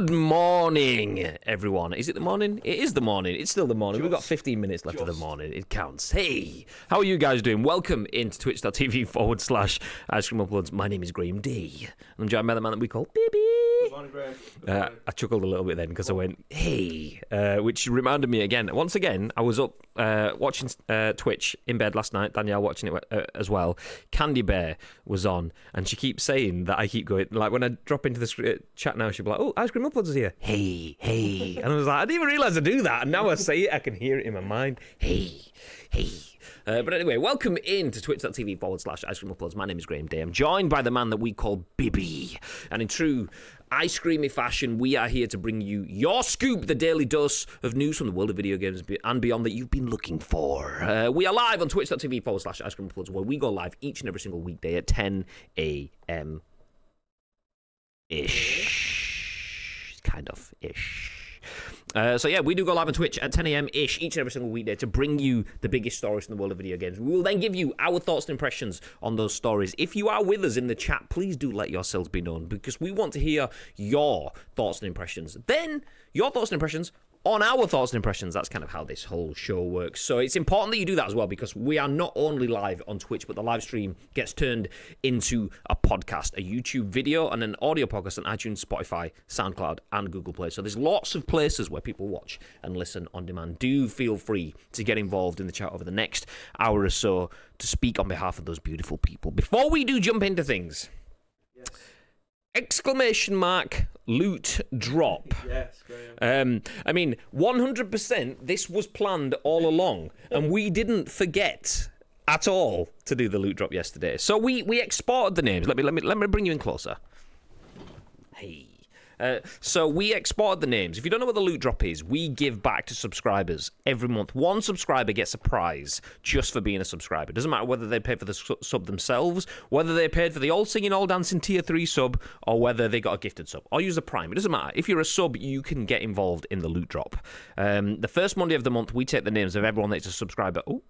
Good morning, everyone. Is it the morning? It is the morning. It's still the morning. We've got 15 minutes left of the morning. It counts. Hey, how are you guys doing? Welcome into twitch.tv forward slash ice cream uploads. My name is Graham Day I'm joined by the man that we call Bibby. Uh. I chuckled a little bit then because I went, hey, uh, which reminded me again. Once again, I was up uh, watching uh, Twitch in bed last night, Danielle watching it uh, as well. Candy Bear was on, and she keeps saying that I keep going, like when I drop into the sc- uh, chat now, she'll be like, oh, Ice Cream Uploads is here. Hey, hey. And I was like, I didn't even realise I do that. And now I say it, I can hear it in my mind. Hey, hey. Uh, but anyway, welcome in to twitch.tv forward slash ice cream uploads. My name is Graham Day. I'm joined by the man that we call Bibby. And in true ice creamy fashion, we are here to bring you your scoop, the daily dose of news from the world of video games and beyond that you've been looking for. Uh, we are live on twitch.tv forward slash ice cream uploads, where we go live each and every single weekday at 10 a.m. ish. Kind of ish. Uh, so yeah, we do go live on Twitch at 10 a.m. ish each and every single weekday to bring you the biggest stories in the world of video games. We will then give you our thoughts and impressions on those stories. If you are with us in the chat, please do let yourselves be known because we want to hear your thoughts and impressions. Then your thoughts and impressions on our thoughts and impressions. That's kind of how this whole show works. So it's important that you do that as well because we are not only live on Twitch, but the live stream gets turned into a podcast, a YouTube video, and an audio podcast on iTunes, Spotify, SoundCloud, and Google Play. So there's lots of places where people watch and listen on demand. Do feel free to get involved in the chat over the next hour or so to speak on behalf of those beautiful people. Before we do jump into things, Yes. Exclamation mark loot drop. Yes, Graham. Um, I mean, 100% this was planned all along, and we didn't forget at all to do the loot drop yesterday. So we we exported the names. Let me let me let me bring you in closer. Hey. Uh, so we exported the names. If you don't know what the loot drop is, we give back to subscribers every month. One subscriber gets a prize just for being a subscriber. It Doesn't matter whether they paid for the su- sub themselves, whether they paid for the all singing, all dancing tier three sub, or whether they got a gifted sub, or use a prime. It doesn't matter. If you're a sub, you can get involved in the loot drop. Um, the first Monday of the month, we take the names of everyone that's a subscriber. Oh,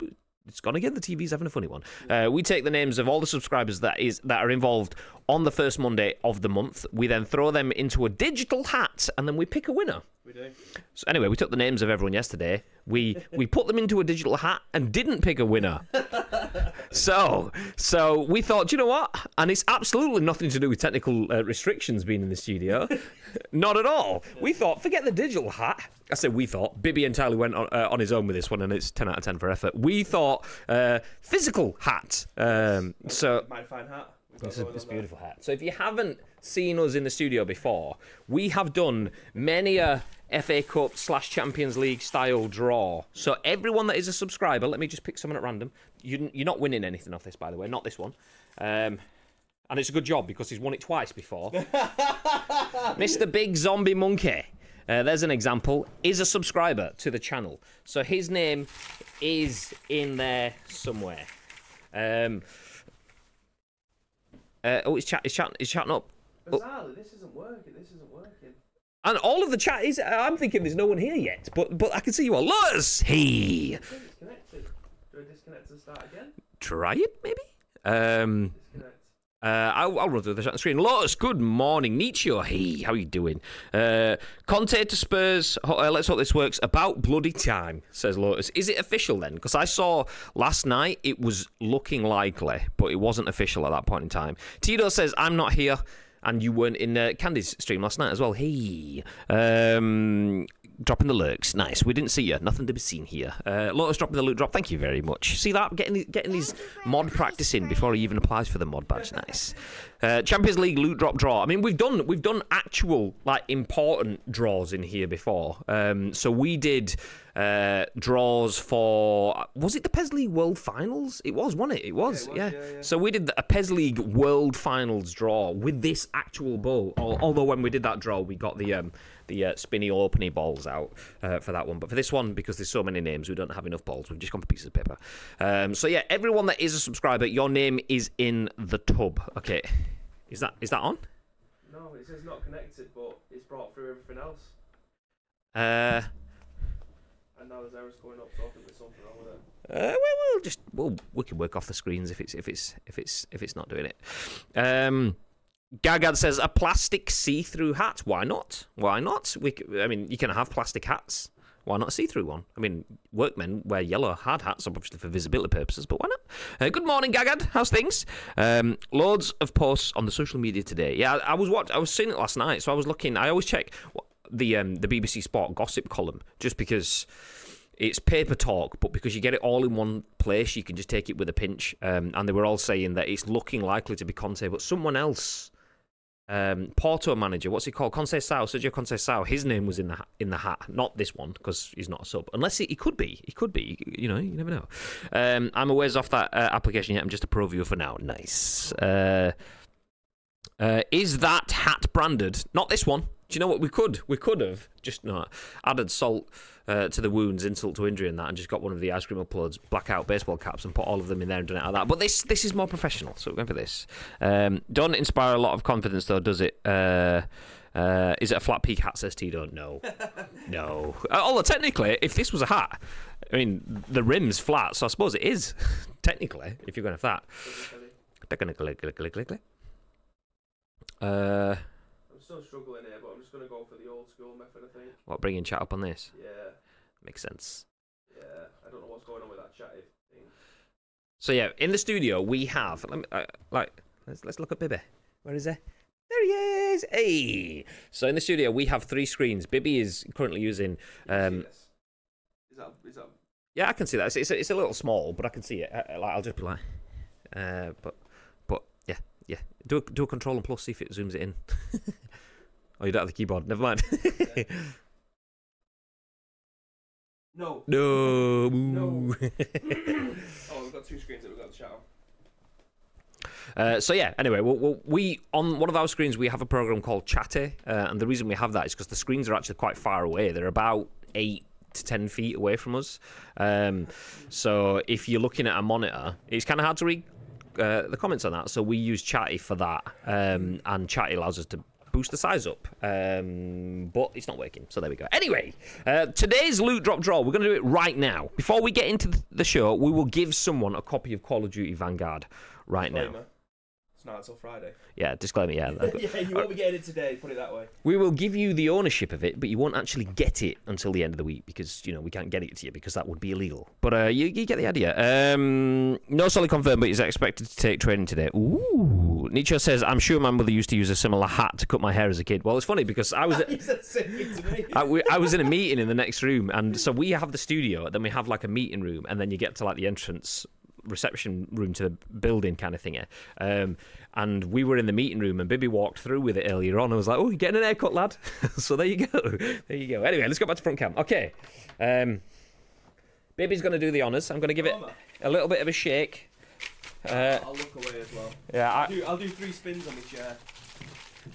it's gone again. The TV's having a funny one. Uh, we take the names of all the subscribers that is that are involved on the first Monday of the month. We then throw them into a digital hat, and then we pick a winner. We do. So anyway, we took the names of everyone yesterday. We we put them into a digital hat and didn't pick a winner. so so we thought, you know what? And it's absolutely nothing to do with technical uh, restrictions being in the studio. Not at all. We thought, forget the digital hat. I said we thought. Bibby entirely went on, uh, on his own with this one, and it's ten out of ten for effort. We thought uh, physical hat. Um, so Mighty fine hat. We've got it's a, it's a on there. beautiful hat. So if you haven't seen us in the studio before, we have done many a FA Cup slash Champions League style draw. So everyone that is a subscriber, let me just pick someone at random. You, you're not winning anything off this, by the way. Not this one. Um, and it's a good job because he's won it twice before. Mr. Big Zombie Monkey. Uh, there's an example. Is a subscriber to the channel, so his name is in there somewhere. Um, uh, oh, he's, chat. he's, chat. It's chatting up. Bizarrely, this isn't working. This isn't working. And all of the chat is. I'm thinking there's no one here yet, but but I can see you all. Lotus, hey, I think it's connected. Do I disconnect and start again? try it maybe. Um, Disconnect. uh, I'll, I'll run through the chat screen. Lotus, good morning. Nietzsche, hey, how you doing? Uh, Conte to Spurs. Uh, let's hope this works. About bloody time, says Lotus. Is it official then? Because I saw last night it was looking likely, but it wasn't official at that point in time. Tito says I'm not here. And you weren't in uh, Candy's stream last night as well. Hey, um, dropping the lurks, nice. We didn't see you. Nothing to be seen here. Uh, Lotus dropping the loot drop. Thank you very much. See that? Getting getting his mod practice in before he even applies for the mod badge. Nice. Uh, Champions League loot drop draw. I mean, we've done we've done actual like important draws in here before. Um, so we did uh, draws for was it the PES League World Finals? It was, wasn't it? It was. was, yeah. yeah, yeah. So we did a PES League World Finals draw with this actual bowl. Al- Although when we did that draw, we got the um, the uh, spinny opening balls out uh, for that one. But for this one, because there's so many names, we don't have enough balls. We've just gone for pieces of paper. Um, so yeah, everyone that is a subscriber, your name is in the tub. Okay, is that is that on? No, it says not connected, but it's brought through everything else. Uh, And now there's errors going up, so I think there's something wrong with it. Uh, well, we'll just we'll, we can work off the screens if it's if it's if it's if it's not doing it. Um, Gagad says a plastic see-through hat. Why not? Why not? We, I mean, you can have plastic hats. Why not a see-through one? I mean, workmen wear yellow hard hats, obviously for visibility purposes, but why not? Uh, good morning, Gagad. How's things? Um, loads of posts on the social media today. Yeah, I, I was what I was seeing it last night, so I was looking. I always check the um, the BBC Sport gossip column just because it's paper talk, but because you get it all in one place, you can just take it with a pinch. Um, and they were all saying that it's looking likely to be Conte, but someone else, um, Porto manager, what's he called? Conceição, Sergio Conceição. His name was in the in the hat, not this one because he's not a sub. Unless he, he could be, he could be. You know, you never know. Um, I'm a ways off that uh, application yet. I'm just a pro viewer for now. Nice. Uh, uh, is that hat branded? Not this one. Do you know what we could? We could have just not added salt uh, to the wounds, insult to injury, and that, and just got one of the ice cream uploads, blackout baseball caps, and put all of them in there and done it like that. But this this is more professional, so we're going for this. Um, don't inspire a lot of confidence though, does it? Uh, uh, is it a flat peak hat? Says Tito. No, no. Uh, although technically, if this was a hat, I mean the rim's flat, so I suppose it is technically if you're going for that. Technically, uh, I'm still struggling here, but I'm just gonna go for the old school method. I think. what bringing chat up on this Yeah, makes sense. yeah. I don't know what's going on with that chatty thing. So yeah, in the studio we have let me, uh, like let's let's look at Bibby. Where is he? There he is. Hey. So in the studio we have three screens. Bibby is currently using. Um. Is that is that? yeah, I can see that. It's it's a, it's a little small, but I can see it. Uh, like I'll just be like, uh, but but yeah yeah. Do a, do a control and plus see if it zooms it in. oh, you don't have the keyboard. Never mind. No. no. No. oh, we've got two screens that we've got to chat on. Uh, so yeah. Anyway, we we we on one of our screens we have a program called Chatty, uh, and the reason we have that is because the screens are actually quite far away. They're about eight to ten feet away from us. Um, so if you're looking at a monitor, it's kind of hard to read uh, the comments on that. So we use Chatty for that, um, and Chatty allows us to boost the size up. Um, but it's not working, so there we go. Anyway, uh, today's loot drop draw, we're going to do it right now. Before we get into the show, we will give someone a copy of Call of Duty Vanguard right now. It's not until Friday. Yeah, disclaimer. Yeah, yeah, you won't be getting it today. Put it that way. we will give you the ownership of it, but you won't actually get it until the end of the week because you know we can't get it to you because that would be illegal. But uh, you, you get the idea. Um, no solid confirmed, but he's expected to take training today. Ooh, Nietzsche says, "I'm sure my mother used to use a similar hat to cut my hair as a kid." Well, it's funny because I was. At, He said the same thing to me. I, we, I was in a meeting in the next room, and so we have the studio, then we have like a meeting room, and then you get to like the entrance reception room to the building kind of thing. Um, and we were in the meeting room, and Bibby walked through with it earlier on. I was like, "Oh, you're getting an haircut, lad." so there you go, there you go. Anyway, let's go back to front cam. Okay, um, Bibby's going to do the honors. I'm going to give it a little bit of a shake. Uh, I'll look away as well. yeah, I, I'll do, I'll do three spins on my chair.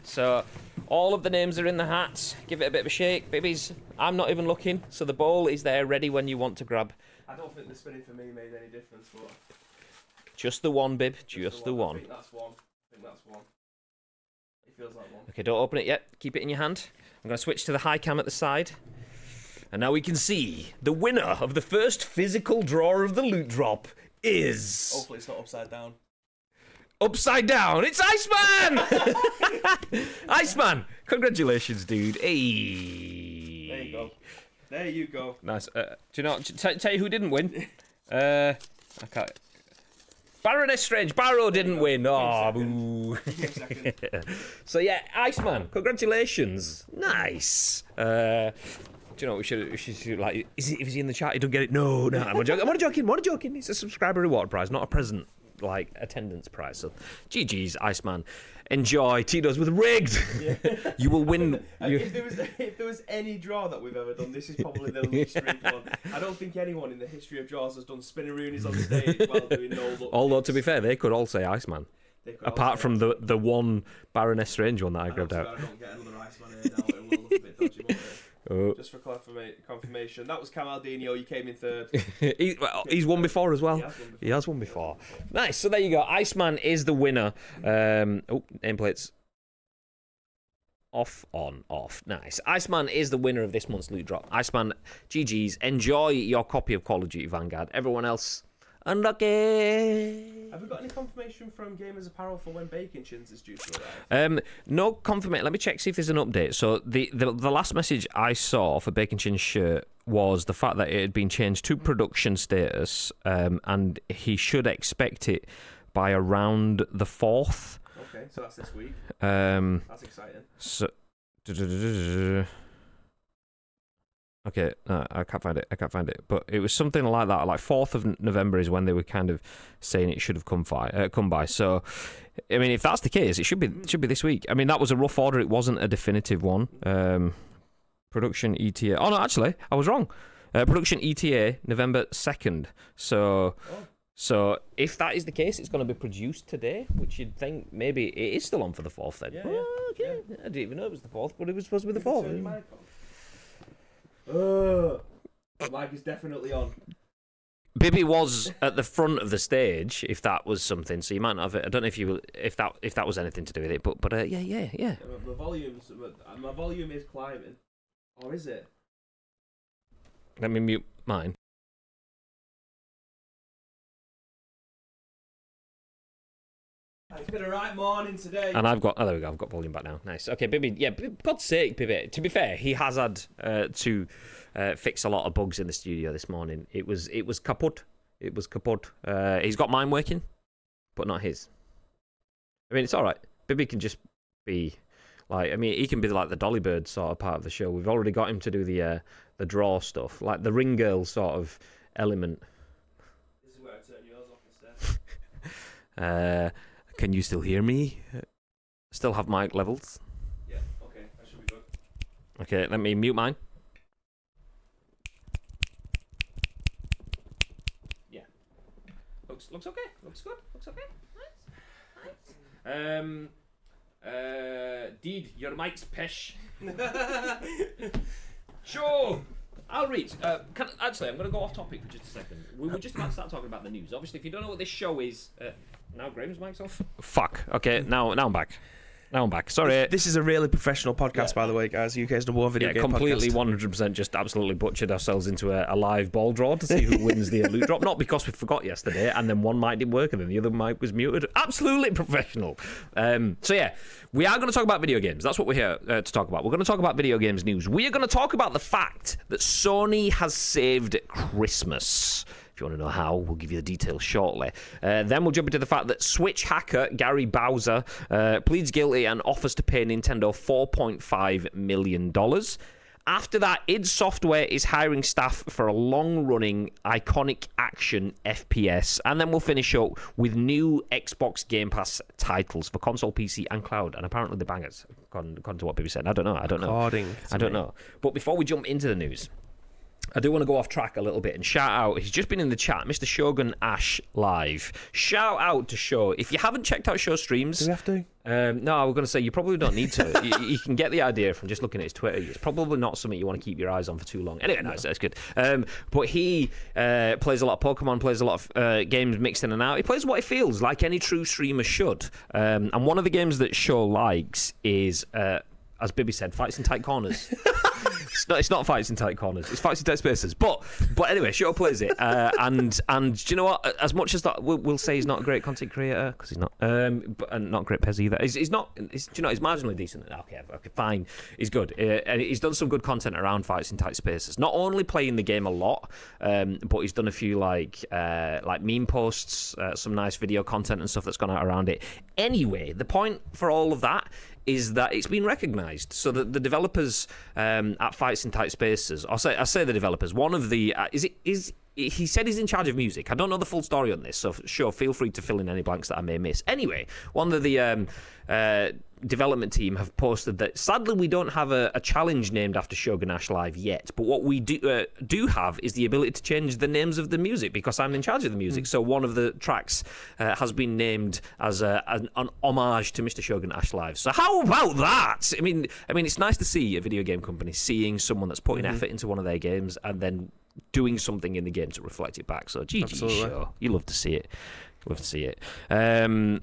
So all of the names are in the hats. Give it a bit of a shake, babies. I'm not even looking, so the ball is there ready when you want to grab. I don't think the spinning for me made any difference, but Just the one, bib. Just, the I one. think that's one. I think that's one. It feels like one. Okay, don't open it yet. Keep it in your hand. I'm going to switch to the high cam at the side. And now we can see the winner of the first physical draw of the loot drop is Hopefully it's not upside down. upside down. It's Iceman. Iceman, congratulations, dude. Hey. There you go. There you go. Nice. Uh, do you know? T- tell you who didn't win? Uh, I can't. Baroness Strange. Barrow didn't win. Oh, boo. Give me a second. so yeah, Iceman. Congratulations. Nice. Uh, do you know we should, we should like? Is he, is he in the chat? He don't get it. No, no. I'm joking. I'm joking. I'm joking. It's a subscriber reward prize, not a present like attendance prize. So, GG's Iceman. Enjoy Tito's with rigged. you will win. And You, if there was if there was any draw that we've ever done, this is probably the least rigged one. I don't think anyone in the history of draws has done spinneroonies on stage while doing no look. although to be fair, they could all say Iceman. Apart from the the one Baroness Strange one that I I grabbed out. I don't get another Iceman here now. It will look a bit dodgy. Oh. Just for confirma- confirmation, that was Camaldinho. You came in third. he, well, he's won before as well. He has won before. Has won before. Nice. So there you go. Iceman is the winner. Um, oh, nameplates. Off, on, off. Nice. Iceman is the winner of this month's loot drop. Iceman, GG's. Enjoy your copy of Call of Duty Vanguard. Everyone else, Unlucky. Have we got any confirmation from Gamers Apparel for when Bacon Chins is due to arrive? Um, no confirmation. Let me check see if there's an update. So the, the the last message I saw for Bacon Chin's shirt was the fact that it had been changed to production status, um, and he should expect it by around the fourth. Okay, so that's this week. Um, That's exciting. so. Okay, no, I can't find it. I can't find it. But it was something like that. Like fourth of November is when they were kind of saying it should have come by. Uh, come by. So, I mean, if that's the case, it should be it should be this week. I mean, that was a rough order. It wasn't a definitive one. Um, production ETA. Oh no, actually, I was wrong. Uh, production ETA November second. So. Oh. So if that is the case, it's going to be produced today, which you'd think maybe it is still on for the fourth. Then, Yeah, Oh, yeah, okay. I didn't even know it was the fourth, but it was supposed to be the fourth. Turn your mic on. Uh, the mic is definitely on. Bibby was at the front of the stage, if that was something. So you might not have. It. I don't know if you if that if that was anything to do with it, but but uh, yeah yeah yeah. My, volume's my, my volume is climbing. Or is it? Let me mute mine. It's been a right morning today. And I've got oh there we go. I've got volume back now. Nice. Okay, Bibby. Yeah, God's sake, Bibby. To be fair, he has had uh, to uh, fix a lot of bugs in the studio this morning. It was it was kaput. It was kaput. Uh, he's got mine working, but not his. I mean, it's all right. Bibby can just be like. I mean, he can be like the Dolly Bird sort of part of the show. We've already got him to do the uh, the draw stuff, like the ring girl sort of element. This is where I turn yours off instead. Uh, can you still hear me? Still have mic levels. Yeah, okay, that should be good. Okay, let me mute mine. Yeah. Looks looks okay. Looks good. Looks okay. Nice. Nice. Um uh Deed, your mic's pish. Sure. I'll read. Uh, can, actually, I'm going to go off topic for just a second. We were just about to start talking about the news. Obviously, if you don't know what this show is, uh, now Graham's mic's off. Fuck. Okay, now now I'm back. Now I'm back. Sorry. This is a really professional podcast, by the way, guys. UK's number one video yeah, game completely podcast. 100% just absolutely butchered ourselves into a, a live ball draw to see who wins the loot drop. Not because we forgot yesterday and then one mic didn't work and then the other mic was muted. Absolutely professional. Um, so, yeah, we are going to talk about video games. That's what we're here uh, to talk about. We're going to talk about video games news. We are going to talk about the fact that Sony has saved Christmas. If you want to know how, we'll give you the details shortly. Uh, then we'll jump into the fact that Switch hacker Gary Bowser uh, pleads guilty and offers to pay Nintendo $4.5 million. After that, id Software is hiring staff for a long running, iconic action FPS. And then we'll finish up with new Xbox Game Pass titles for console, PC, and cloud. And apparently the bangers, according, according to what people said. I don't know. I don't know. According I don't me. know. But before we jump into the news, I do want to go off track a little bit and shout out. He's just been in the chat, Mr. Shogun Ash Live. Shout out to Show. If you haven't checked out Show streams, Do we have to? um, no, I was going to say you probably don't need to. you, you can get the idea from just looking at his Twitter. It's probably not something you want to keep your eyes on for too long. Anyway, no, that's, that's good. Um, but he uh, plays a lot of Pokemon, plays a lot of uh, games mixed in and out. He plays what he feels like any true streamer should. Um, and one of the games that Show likes is. Uh, as Bibby said, fights in tight corners. it's not. It's not fights in tight corners. It's fights in tight spaces. But but anyway, Show plays it, uh, and and do you know what? As much as that, we'll, we'll say he's not a great content creator because he's not, um, but and not great PES either. He's, he's not. He's, do you know? He's marginally decent. Okay, okay, fine. He's good, uh, and he's done some good content around fights in tight spaces. Not only playing the game a lot, um, but he's done a few like uh, like meme posts, uh, some nice video content and stuff that's gone out around it. Anyway, the point for all of that is that it's been recognised. So that the developers um, at Fights in Tight Spaces, I say I say the developers. One of the uh, is it is he said he's in charge of music. I don't know the full story on this, so sure, feel free to fill in any blanks that I may miss. Anyway, one of the um, uh, development team have posted that sadly we don't have a, a challenge named after Shogun Ash Live yet, but what we do uh, do have is the ability to change the names of the music because I'm in charge of the music. So one of the tracks uh, has been named as a, an, an homage to Mr. Shogun Ash Live. So how about that? I mean, I mean, it's nice to see a video game company seeing someone that's putting effort into one of their games and then doing something in the game to reflect it back. So GG Absolutely. show. You love to see it. Love to see it. Um,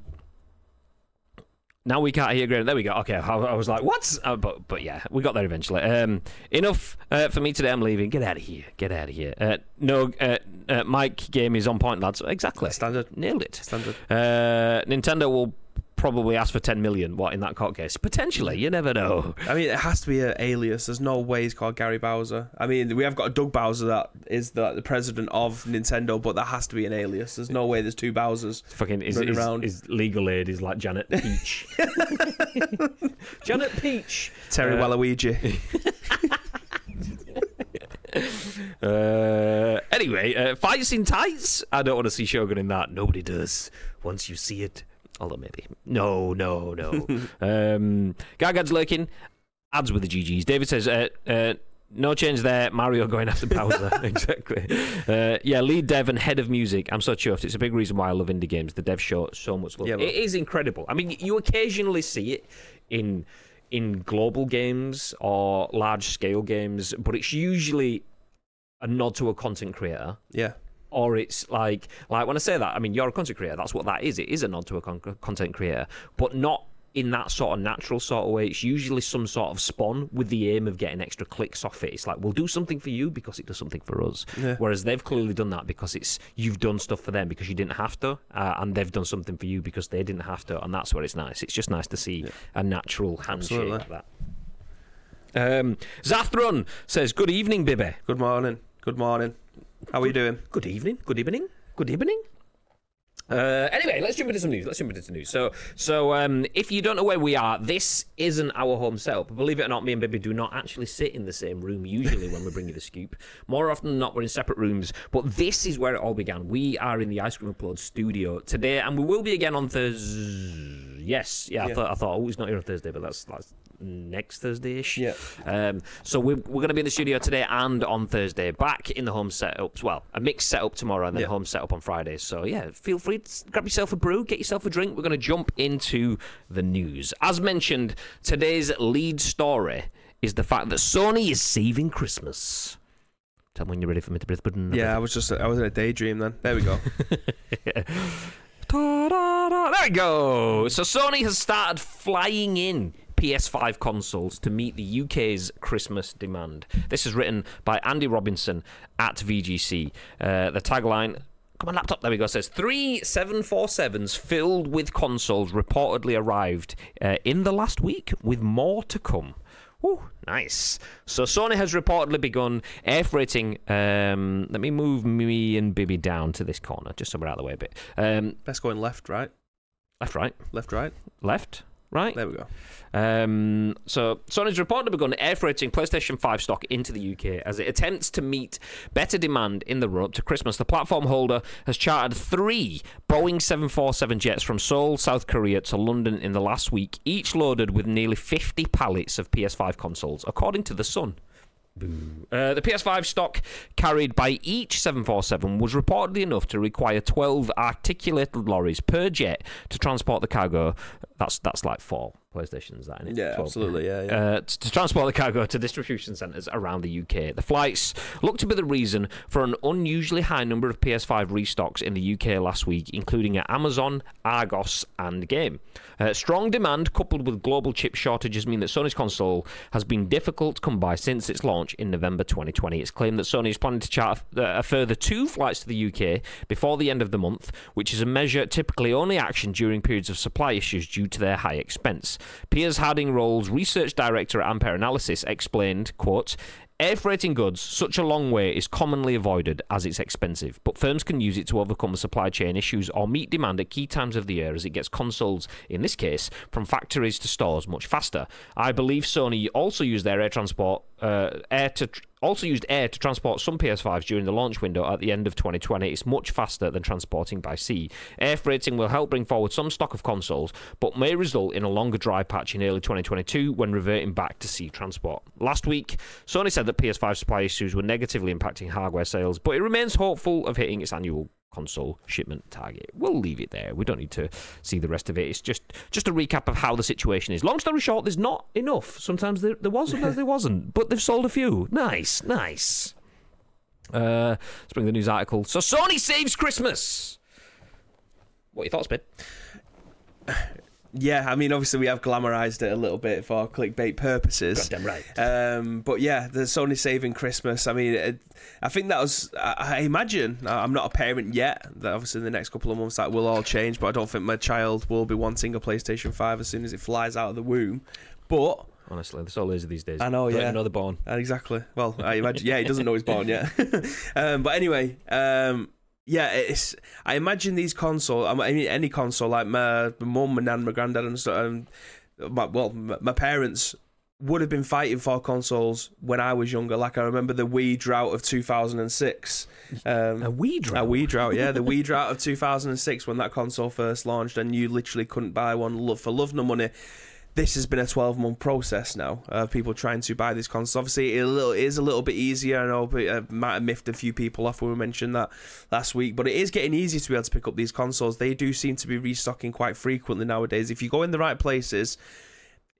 Now we can't hear Graham. There we go. Okay, I, I was like, what? Uh, but but yeah, we got there eventually. Um, enough uh, for me today. I'm leaving. Get out of here. Get out of here. Uh, no, uh, uh, Mike game is on point, lads. Exactly. Standard. Nailed it. Standard. Uh, Nintendo will probably ask for 10 million. What in that court case? Potentially. You never know. I mean, it has to be an alias. There's no way he's called Gary Bowser. I mean, we have got a Doug Bowser that is the, the president of Nintendo, but that has to be an alias. There's no way there's two Bowsers. Fucking is, Running is, around. is legal aid is like Janet Peach. Janet Peach. Terry Uh, Waluigi. Uh, anyway, uh, fights in tights. I don't want to see Shogun in that. Nobody does. Once you see it, although maybe no, no, no. um, Gargad's lurking. Ads with the GGs. David says, uh, uh, "No change there." Mario going after Bowser. exactly. Uh, yeah, lead dev and head of music. I'm so chuffed. It's a big reason why I love indie games. The dev show so much love. Yeah, it is incredible. I mean, you occasionally see it in in global games or large scale games, but it's usually a nod to a content creator yeah. Or it's like like when I say that, I mean you're a content creator. That's what that is. It is a nod to a con- content creator, but not in that sort of natural sort of way. It's usually some sort of spawn with the aim of getting extra clicks off it. It's like we'll do something for you because it does something for us. Yeah. Whereas they've clearly done that because it's you've done stuff for them because you didn't have to, uh, and they've done something for you because they didn't have to, and that's where it's nice. It's just nice to see a natural handshake Absolutely. like that. Um, Zathron says, "Good evening, Bibby." Good morning. Good morning. How are you doing? Good evening. Good evening. Good evening. Uh, anyway, let's jump into some news. Let's jump into some news. So, so um, if you don't know where we are, this isn't our home setup. Believe it or not, me and Bibby do not actually sit in the same room usually when we bring you the scoop. More often than not, we're in separate rooms. But this is where it all began. We are in the Ice Cream Upload studio today, and we will be again on Thursday. Yes, yeah, I thought I thought oh, he's not here on Thursday, but that's that's next Thursday-ish. Yeah. Um, so we're, we're going to be in the studio today and on Thursday. Back in the home setups. Well, a mixed setup tomorrow and then Yeah. home setup on Friday. So yeah, feel free to grab yourself a brew, get yourself a drink. We're going to jump into the news. As mentioned, today's lead story is the fact that Sony is saving Christmas. Tell me when you're ready for me to breathe. Yeah, I was just I was in a daydream then. There we go. Ta-da-da. There we go. So Sony has started flying in PS5 consoles to meet the UK's Christmas demand. This is written by Andy Robinson at VGC. Uh, the tagline. Come on, laptop. There we go. Says three 747s filled with consoles reportedly arrived uh, in the last week, with more to come. Ooh, nice. So Sony has reportedly begun air freighting. Um, let me move me and Bibby down to this corner, just so we're out of the way a bit. Um, Best going left, right? left, right, Left, right. left, right. There we go. Um, so Sony's reportedly begun air freighting PlayStation 5 stock into the UK as it attempts to meet better demand in the run up to Christmas. The platform holder has chartered three Boeing 747 jets from Seoul, South Korea to London in the last week, each loaded with nearly 50 pallets of PS5 consoles, according to The Sun. Uh, the PS5 stock carried by each 747 was reportedly enough to require 12 articulated lorries per jet to transport the cargo. That's that's like four PlayStations, that isn't it? Yeah, 12. absolutely. Yeah, yeah. Uh, t- to transport the cargo to distribution centres around the UK. The flights look to be the reason for an unusually high number of PS5 restocks in the UK last week, including at Amazon, Argos, and Game. Uh, strong demand coupled with global chip shortages mean that Sony's console has been difficult to come by since its launch in November 2020. It's claimed that Sony is planning to chart a further two flights to the UK before the end of the month, which is a measure typically only action during periods of supply issues due to their high expense. Piers Harding Rolls, research director at Ampere Analysis, explained, quote, Air freighting goods such a long way is commonly avoided as it's expensive, but firms can use it to overcome supply chain issues or meet demand at key times of the year as it gets consoles, in this case, from factories to stores much faster. I believe Sony also used their air transport, uh, air to also used air to transport some PS5s during the launch window at the end of 2020. It's much faster than transporting by sea. Air freighting will help bring forward some stock of consoles, but may result in a longer dry patch in early 2022 when reverting back to sea transport. Last week, Sony said that PS5 supply issues were negatively impacting hardware sales, but it remains hopeful of hitting its annual console shipment target. We'll leave it there. We don't need to see the rest of it. It's just just a recap of how the situation is. Long story short, there's not enough. Sometimes there, there was, sometimes there wasn't. But they've sold a few. Nice, nice. Uh, let's bring the news article. So Sony saves Christmas. What are your thoughts, Ben? Yeah, I mean, obviously we have glamorized it a little bit for clickbait purposes. Goddamn right. Um, but yeah, the Sony saving Christmas. I mean, it, I think that was. I, I imagine I'm not a parent yet. That obviously in the next couple of months that will all change. But I don't think my child will be wanting a PlayStation Five as soon as it flies out of the womb. But Honestly, they're so lazy these days. I know, Don't yeah. Another born. Uh, exactly. Well, I imagine. Yeah, he doesn't know he's born yet. um, but anyway, um, yeah, it's. I imagine these console. I mean, any console like my, my mum, my nan, my granddad, and stuff. Um, my, well, my, my parents would have been fighting for consoles when I was younger. Like I remember the Wii drought of 2006. Um, A wee a. Wii drought, yeah, the Wii drought of 2006 when that console first launched, and you literally couldn't buy one for love nor money. This has been a 12 month process now of people trying to buy these consoles. Obviously, it, is a little bit easier. I know I uh, might have miffed a few people off when we mentioned that last week, but it is getting easier to be able to pick up these consoles. They do seem to be restocking quite frequently nowadays. If you go in the right places,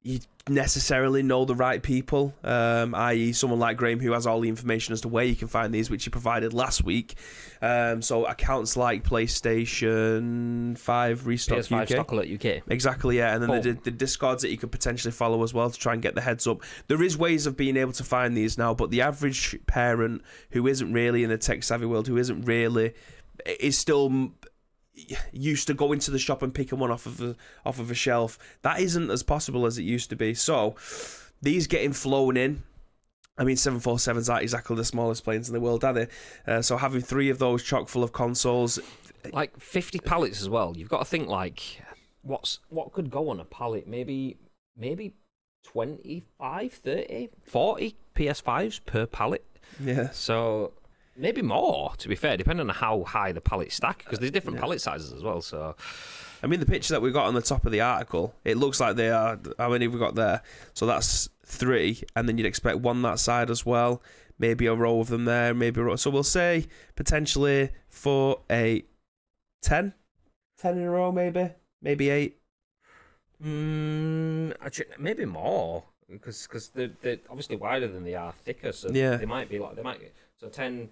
you necessarily know the right people, um, i.e., someone like Graham who has all the information as to where you can find these, which he provided last week. Um, so accounts like PlayStation Five Restock PS5 UK. UK. Exactly, yeah, and then the, Boom. the discords that you could potentially follow as well to try and get the heads up. There is ways of being able to find these now, but the average parent who isn't really in the tech savvy world, who isn't really, is still used to going to the shop and picking one off of a, off of a shelf. That isn't as possible as it used to be. So these getting flown in. I mean, 747s aren't exactly the smallest planes in the world, are they? Uh, so having three of those chock full of consoles, Like 50 pallets as well. You've got to think like what's what could go on a pallet? Maybe maybe 25, 30, 40 PS5s per pallet. yeah, So maybe more to be fair, depending on how high the pallet stack because there's different pallet sizes as well. So I mean, the picture that we got on the top of the article, it looks like they are. How many have we got there? So that's three, and then you'd expect one that side as well. Maybe a row of them there, maybe a row. So we'll say potentially for a 10? 10 in a row, maybe? Maybe eight? mm, actually, maybe more because because they're, they're obviously wider than they are thicker. So Yeah. they might be like they might so 10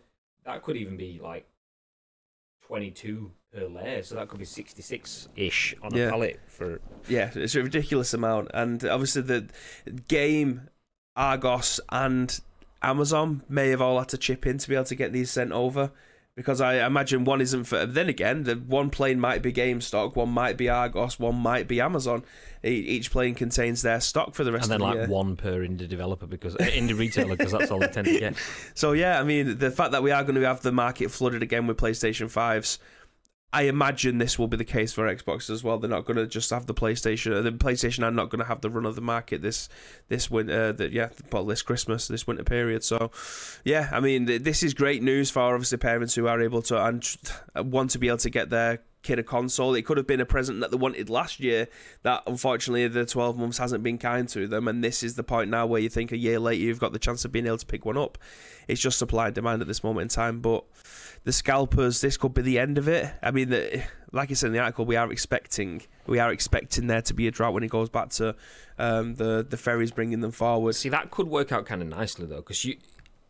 that could even be like 22 per layer. So that could be 66 ish on Yeah. a pallet for Yeah, it's a ridiculous amount. And obviously, the game, Argos, and Amazon may have all had to chip in to be able to get these sent over. Because I imagine one isn't for. Then again, the one plane might be GameStop, one might be Argos, one might be Amazon. E- Each plane contains their stock for the rest and then of the like year. one per indie developer because uh, indie retailer because that's all they tend to get. So yeah, I mean, the fact that we are going to have the market flooded again with PlayStation fives, I imagine this will be the case for Xbox as well. They're not going to just have the PlayStation. uh, The PlayStation are not going to have the run of the market this this winter. That yeah, well, this Christmas, this winter period. So yeah, I mean, this is great news for obviously parents who are able to and uh, want to be able to get their kid a console. It could have been a present that they wanted last year that unfortunately the 12 months hasn't been kind to them and this is the point now where you think a year later you've got the chance of being able to pick one up. It's just supply and demand at this moment in time, but the scalpers this could be the end of it. I mean, the, like I said in the article, we are expecting we are expecting there to be a drought when it goes back to um, the the ferries bringing them forward. See, that could work out kind of nicely though, because you,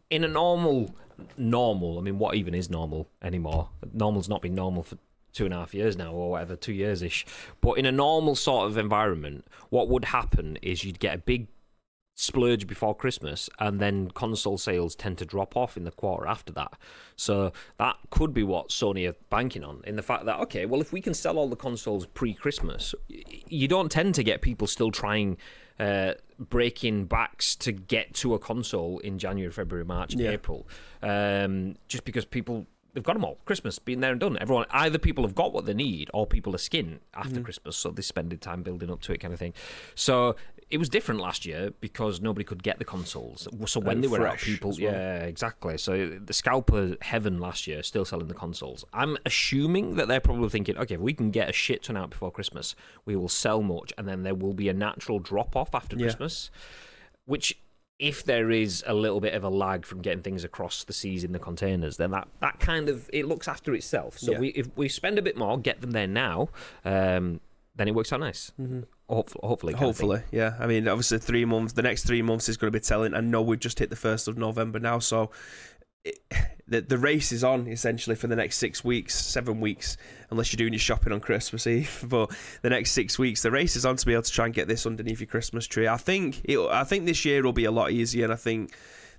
in a normal, normal. I mean, what even is normal anymore? Normal's not been normal for two and a half years now, or whatever, two years ish. But in a normal sort of environment, what would happen is you'd get a big splurge before Christmas, and then console sales tend to drop off in the quarter after that. So that could be what Sony are banking on, in the fact that okay, well, if we can sell all the consoles pre-Christmas, you don't tend to get people still trying. Uh, breaking backs to get to a console in January, February, March, Yeah. April, um, just because people they've got them all. Christmas been there and done. Everyone either people have got what they need or people are skin after Mm-hmm. Christmas, so they spend the time building up to it, kind of thing. So it was different last year because nobody could get the consoles. So when And they were out, people well. yeah, exactly. So the scalper heaven last year still selling the consoles. I'm assuming that they're probably thinking, okay, if we can get a shit ton out before Christmas, we will sell much, and then there will be a natural drop off after Yeah. Christmas, which. If there is a little bit of a lag from getting things across the seas in the containers, then that, that kind of it looks after itself. So Yeah. we if we spend a bit more, get them there now, um, then it works out nice. Mm-hmm. Hopefully, hopefully, kind of thing. Hopefully, yeah. I mean, obviously, three months. The next three months is going to be telling. I know we've just hit the first of November now, so it, the the race is on essentially for the next six weeks, seven weeks, unless you're doing your shopping on Christmas Eve. But the next six weeks, the race is on to be able to try and get this underneath your Christmas tree. I think it, I think this year will be a lot easier, and I think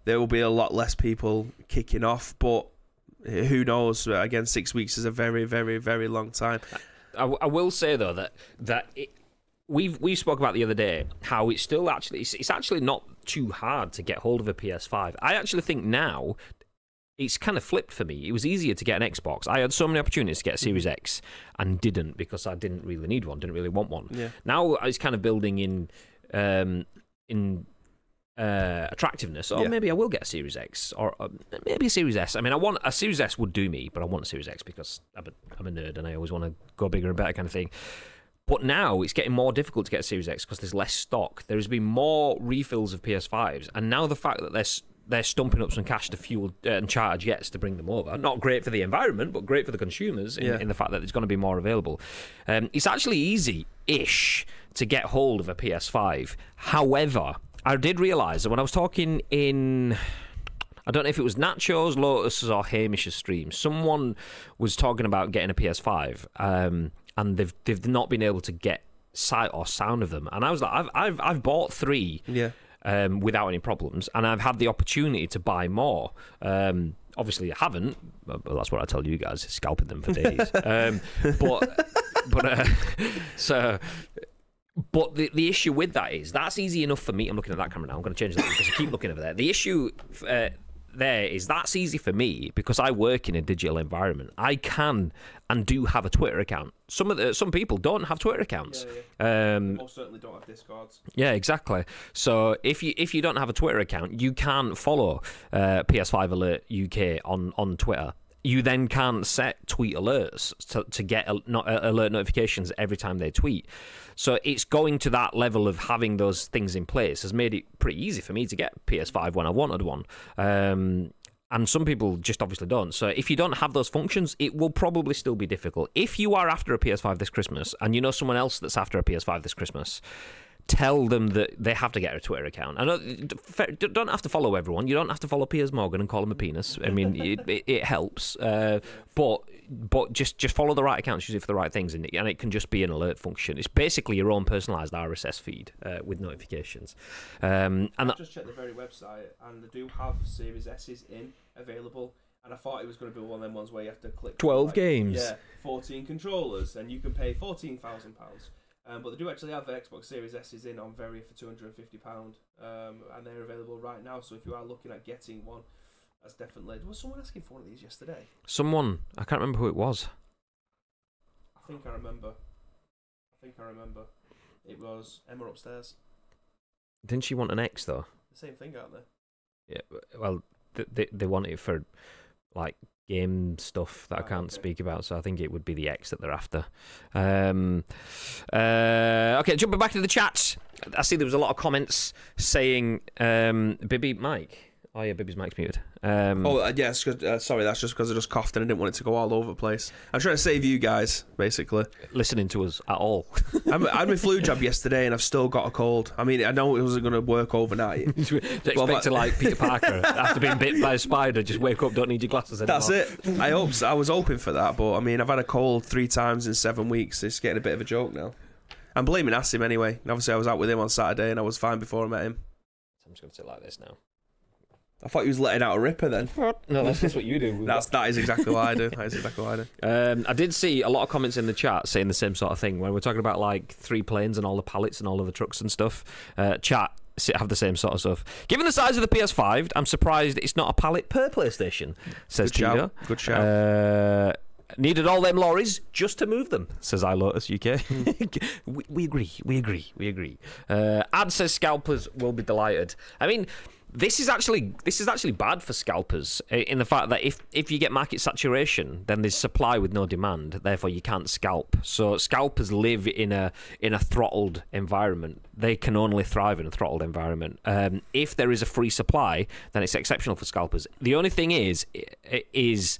there will be a lot less people kicking off. But who knows? Again, six weeks is a very, very, very long time. I, I will say though that that it, we've we spoke about the other day how it's still actually it's, it's actually not too hard to get hold of a PS5. I actually think now it's kind of flipped for me. It was easier to get an Xbox. I had so many opportunities to get a Series X and didn't because I didn't really need one, didn't really want one. Yeah. Now it's kind of building in um, in uh, attractiveness. Or Yeah. maybe I will get a Series X or uh, maybe a Series S. I mean, I want a Series S would do me, but I want a Series X because I'm a, I'm a nerd and I always want to go bigger and better kind of thing. But now it's getting more difficult to get a Series X because there's less stock. There has been more refills of PS5s, and now the fact that they're s- they're stumping up some cash to fuel uh, and charge Jets to bring them over. Not great for the environment, but great for the consumers in, Yeah. in the fact that there's going to be more available. Um, it's actually easy-ish to get hold of a PS5. However, I did realise that when I was talking in I don't know if it was Nachos, Lotus, or Hamish's stream. Someone was talking about getting a PS5, um, and they've they've not been able to get sight or sound of them. And I was like, I've I've I've bought three Yeah. Um, without any problems, and I've had the opportunity to buy more. Um, obviously, I haven't. But that's what I tell you guys: scalping them for days. um, but but uh, so. But the, the issue with that is that's easy enough for me. I'm looking at that camera now. I'm going to change that because I keep looking over there. The issue uh, there is that's easy for me because I work in a digital environment. I can and do have a Twitter account. Some of the some people don't have Twitter accounts. Yeah, Um, Most certainly don't have discords. yeah, exactly. So if you if you don't have a Twitter account, you can't follow uh, PS5 Alert UK on on Twitter. You then can't set tweet alerts to, to get al- not, uh, alert notifications every time they tweet. So it's going to that level of having those things in place has made it pretty easy for me to get PS5 when I wanted one. Um, and some people just obviously don't. So if you don't have those functions, it will probably still be difficult. If you are after a PS5 this Christmas and you know someone else that's after a PS5 this Christmas, tell them that they have to get a Twitter account. I don't have to follow everyone. You don't have to follow Piers Morgan and call him a penis. I mean, it, it, it helps, uh, but but just just follow the right accounts, use it for the right things, and it, and it can just be an alert function. It's basically your own personalized RSS feed uh, with notifications, um, and I that, just checked the very website, and they do have Series S's in available. And I thought it was going to be one of them ones where you have to click 12 like, games. Yeah, fourteen controllers, and you can pay fourteen thousand pounds. Um, but they do actually have the Xbox Series S's in on Very for two hundred and fifty pound, um, and they're available right now. So if you are looking at getting one, that's definitely. Was someone asking for one of these yesterday? someone I can't remember who it was. I think I remember. I think I remember. It was Emma upstairs. Didn't she want an X though? The same thing, aren't they? Yeah, well, th- they they want it for like game stuff that I Ah, can't okay. speak about, so I think it would be the X that they're after. Um, uh, okay, jumping back to the chats, I see there was a lot of comments saying, um, "Bibby, Mike." Oh yeah, Bibby's mic's muted. Um, Oh uh, yes, 'cause- uh, sorry, that's just because I just coughed and I didn't want it to go all over the place. I'm trying to save you guys, basically. listening to us at all. I had- I had my flu jab yesterday and I've still got a cold. I mean, I know it wasn't going to work overnight. Just expect but- to like Peter Parker after being bit by a spider, just wake up, don't need your glasses anymore. That's it. I hope so. I was hoping for that, but I mean, I've had a cold three times in seven weeks. It's getting a bit of a joke now. I'm blaming Asim anyway. Obviously, I was out with him on Saturday and I was fine before I met him. I'm just going to sit like this now. I thought he was letting out a ripper then. No, that's just what you do. That's that is exactly what I do. That is exactly what I do. Um, I did see a lot of comments in the chat saying the same sort of thing when we're talking about like three planes and all the pallets and all of the trucks and stuff. Uh, chat have the same sort of stuff. Given the size of the PS5, I'm surprised it's not a pallet per PlayStation. Says Good Tito. shout. Good shout. Uh, needed all them lorries just to move them, says iLotus UK. we, we agree, we agree, we agree. Uh, Ad says scalpers will be delighted. I mean, this is actually this is actually bad for scalpers in the fact that if if you get market saturation, then there's supply with no demand. Therefore, you can't scalp. So scalpers live in a in a throttled environment. They can only thrive in a throttled environment. Um, if there is a free supply, then it's exceptional for scalpers. The only thing is is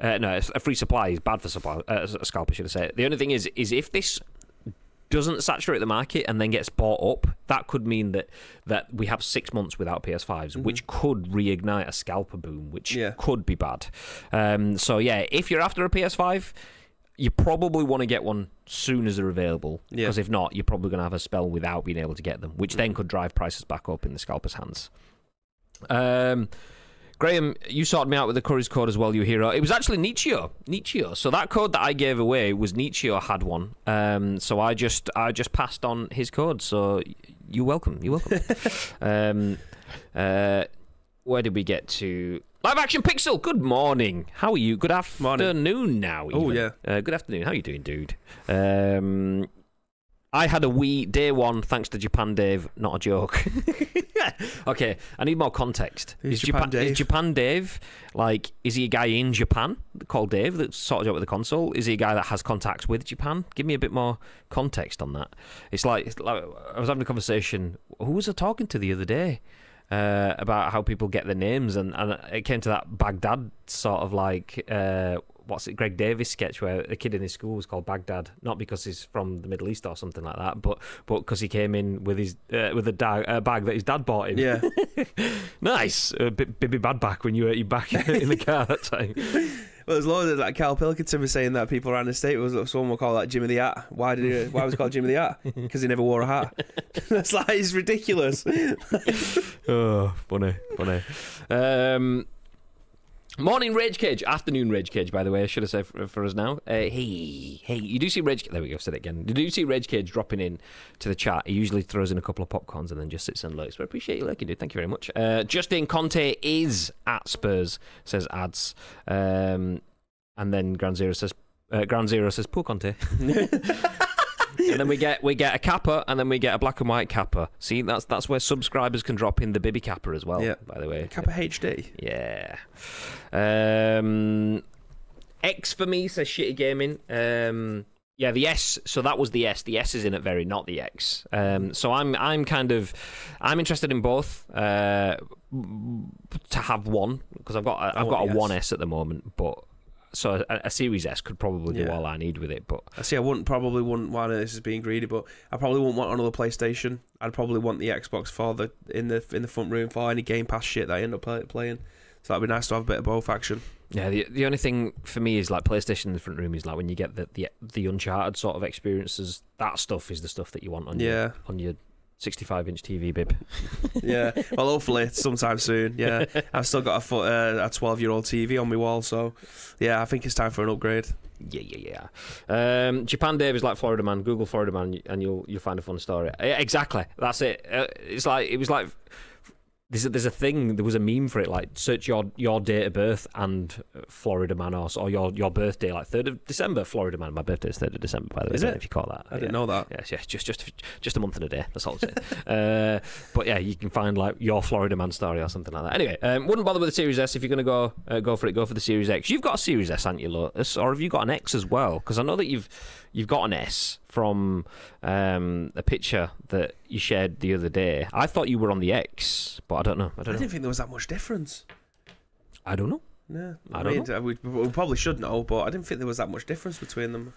uh, no, a free supply is bad for supply. Uh, a scalper, should I say? The only thing is, is if this doesn't saturate the market and then gets bought up, that could mean that that we have six months without PS5s, which could reignite a scalper boom, which Yeah. could be bad. Um, so yeah, if you're after a PS5, you probably want to get one soon as they're available. Yeah. Because if not, you're probably going to have a spell without being able to get them, which then could drive prices back up in the scalpers' hands. Um, Graham, you sorted me out with the Curry's code as well, you hero. It was actually Nietzscheo. Nietzscheo. So that code that I gave away was Nietzscheo had one. Um, so I just I just passed on his code. So you're welcome. You're welcome. um, uh, where did we get to? Live action pixel. Good morning. How are you? Good afternoon now. Oh, yeah. Uh, good afternoon. How are you doing, dude? Um, I had a wee day one thanks to Japan Dave. Not a joke. okay, I need more context. Who's is Japan Japan, Dave? Is Japan Dave like? Is he a guy in Japan called Dave that sorted out with the console? Is he a guy that has contacts with Japan? Give me a bit more context on that. It's like, it's like I was having a conversation. Who was I talking to the other day? Uh, about how people get their names, and, and it came to that Baghdad sort of like uh, what's it, Greg Davies sketch where a kid in his school was called Baghdad, not because he's from the Middle East or something like that, but but because he came in with his uh, with a da- uh, bag that his dad bought him. Yeah. nice, a bit Bibby Bad back when you hurt your back in the car that time. Well, there's loads of like Karl Pilkington was saying that people around the state was someone will call that Jimmy the Hat. Why did he? Why was he called Jimmy the Hat? Because he never wore a hat. That's like it's ridiculous. Oh, funny, funny. Um, morning Rage Cage, afternoon Rage Cage. By the way, I should have said for, for us now. Uh, hey, hey, you do see Rage? There we go. Said it again. You do see Rage Cage dropping in to the chat. He usually throws in a couple of popcorns and then just sits and lurks. But I appreciate you lurking, dude. Thank you very much. Uh, Justin Conte is at Spurs. Says ads. Um, and then Ground Zero says. Uh, Ground Zero says poor Conte. and then we get we get a kappa, and then we get a black and white kappa. See, that's that's where subscribers can drop in the Bibby kappa as well. Yeah. By the way, Kappa HD. yeah. Um, X for me says shitty gaming. Um, yeah, the S. So that was the S. The S is in it very, not the X. Um, so I'm I'm kind of I'm interested in both. Uh, to have one because I've got a, I've got a one. S at the moment, but. So a, a Series S could probably do Yeah. all I need with it, but I see. I wouldn't probably wouldn't want this is being greedy, but I probably wouldn't want another PlayStation. I'd probably want the Xbox for the in the in the front room for any Game Pass shit that I end up play, playing. So that'd be nice to have a bit of both action. Yeah, the the only thing for me is like PlayStation in the front room is like when you get the the, the Uncharted sort of experiences. That stuff is the stuff that you want on Yeah. your on your 65 inch TV, bib. Yeah. well, hopefully sometime soon. Yeah. I've still got a fo- uh, a twelve year old TV on my wall, so yeah, I think it's time for an upgrade. Yeah, yeah, yeah. Um, Japan Dave is like Florida Man. Google Florida Man, and you'll you'll find a fun story. Yeah, exactly. That's it. Uh, it's like it was like there's a, there's a thing. There was a meme for it. Like search your your date of birth and uh, Florida Man, or, or your your birthday, like third of December, Florida Man. My birthday is third of December, by the way. Is it? If you call that, I didn't know that. Yes, yes, just just just a month and a day. That's all I'm saying. uh, but yeah, you can find like your Florida man story or something like that. Anyway, um, wouldn't bother with the Series S if you're going to go uh, go for it. Go for the Series X. You've got a Series S, haven't you, Lotus? Or have you got an X as well? Because I know that you've you've got an S from um, a picture that you shared the other day. I thought you were on the X, but I don't know. I I don't know. didn't think there was that much difference. I don't know. No, I I, don't mean, uh, we, we probably should know, but I didn't think there was that much difference between them.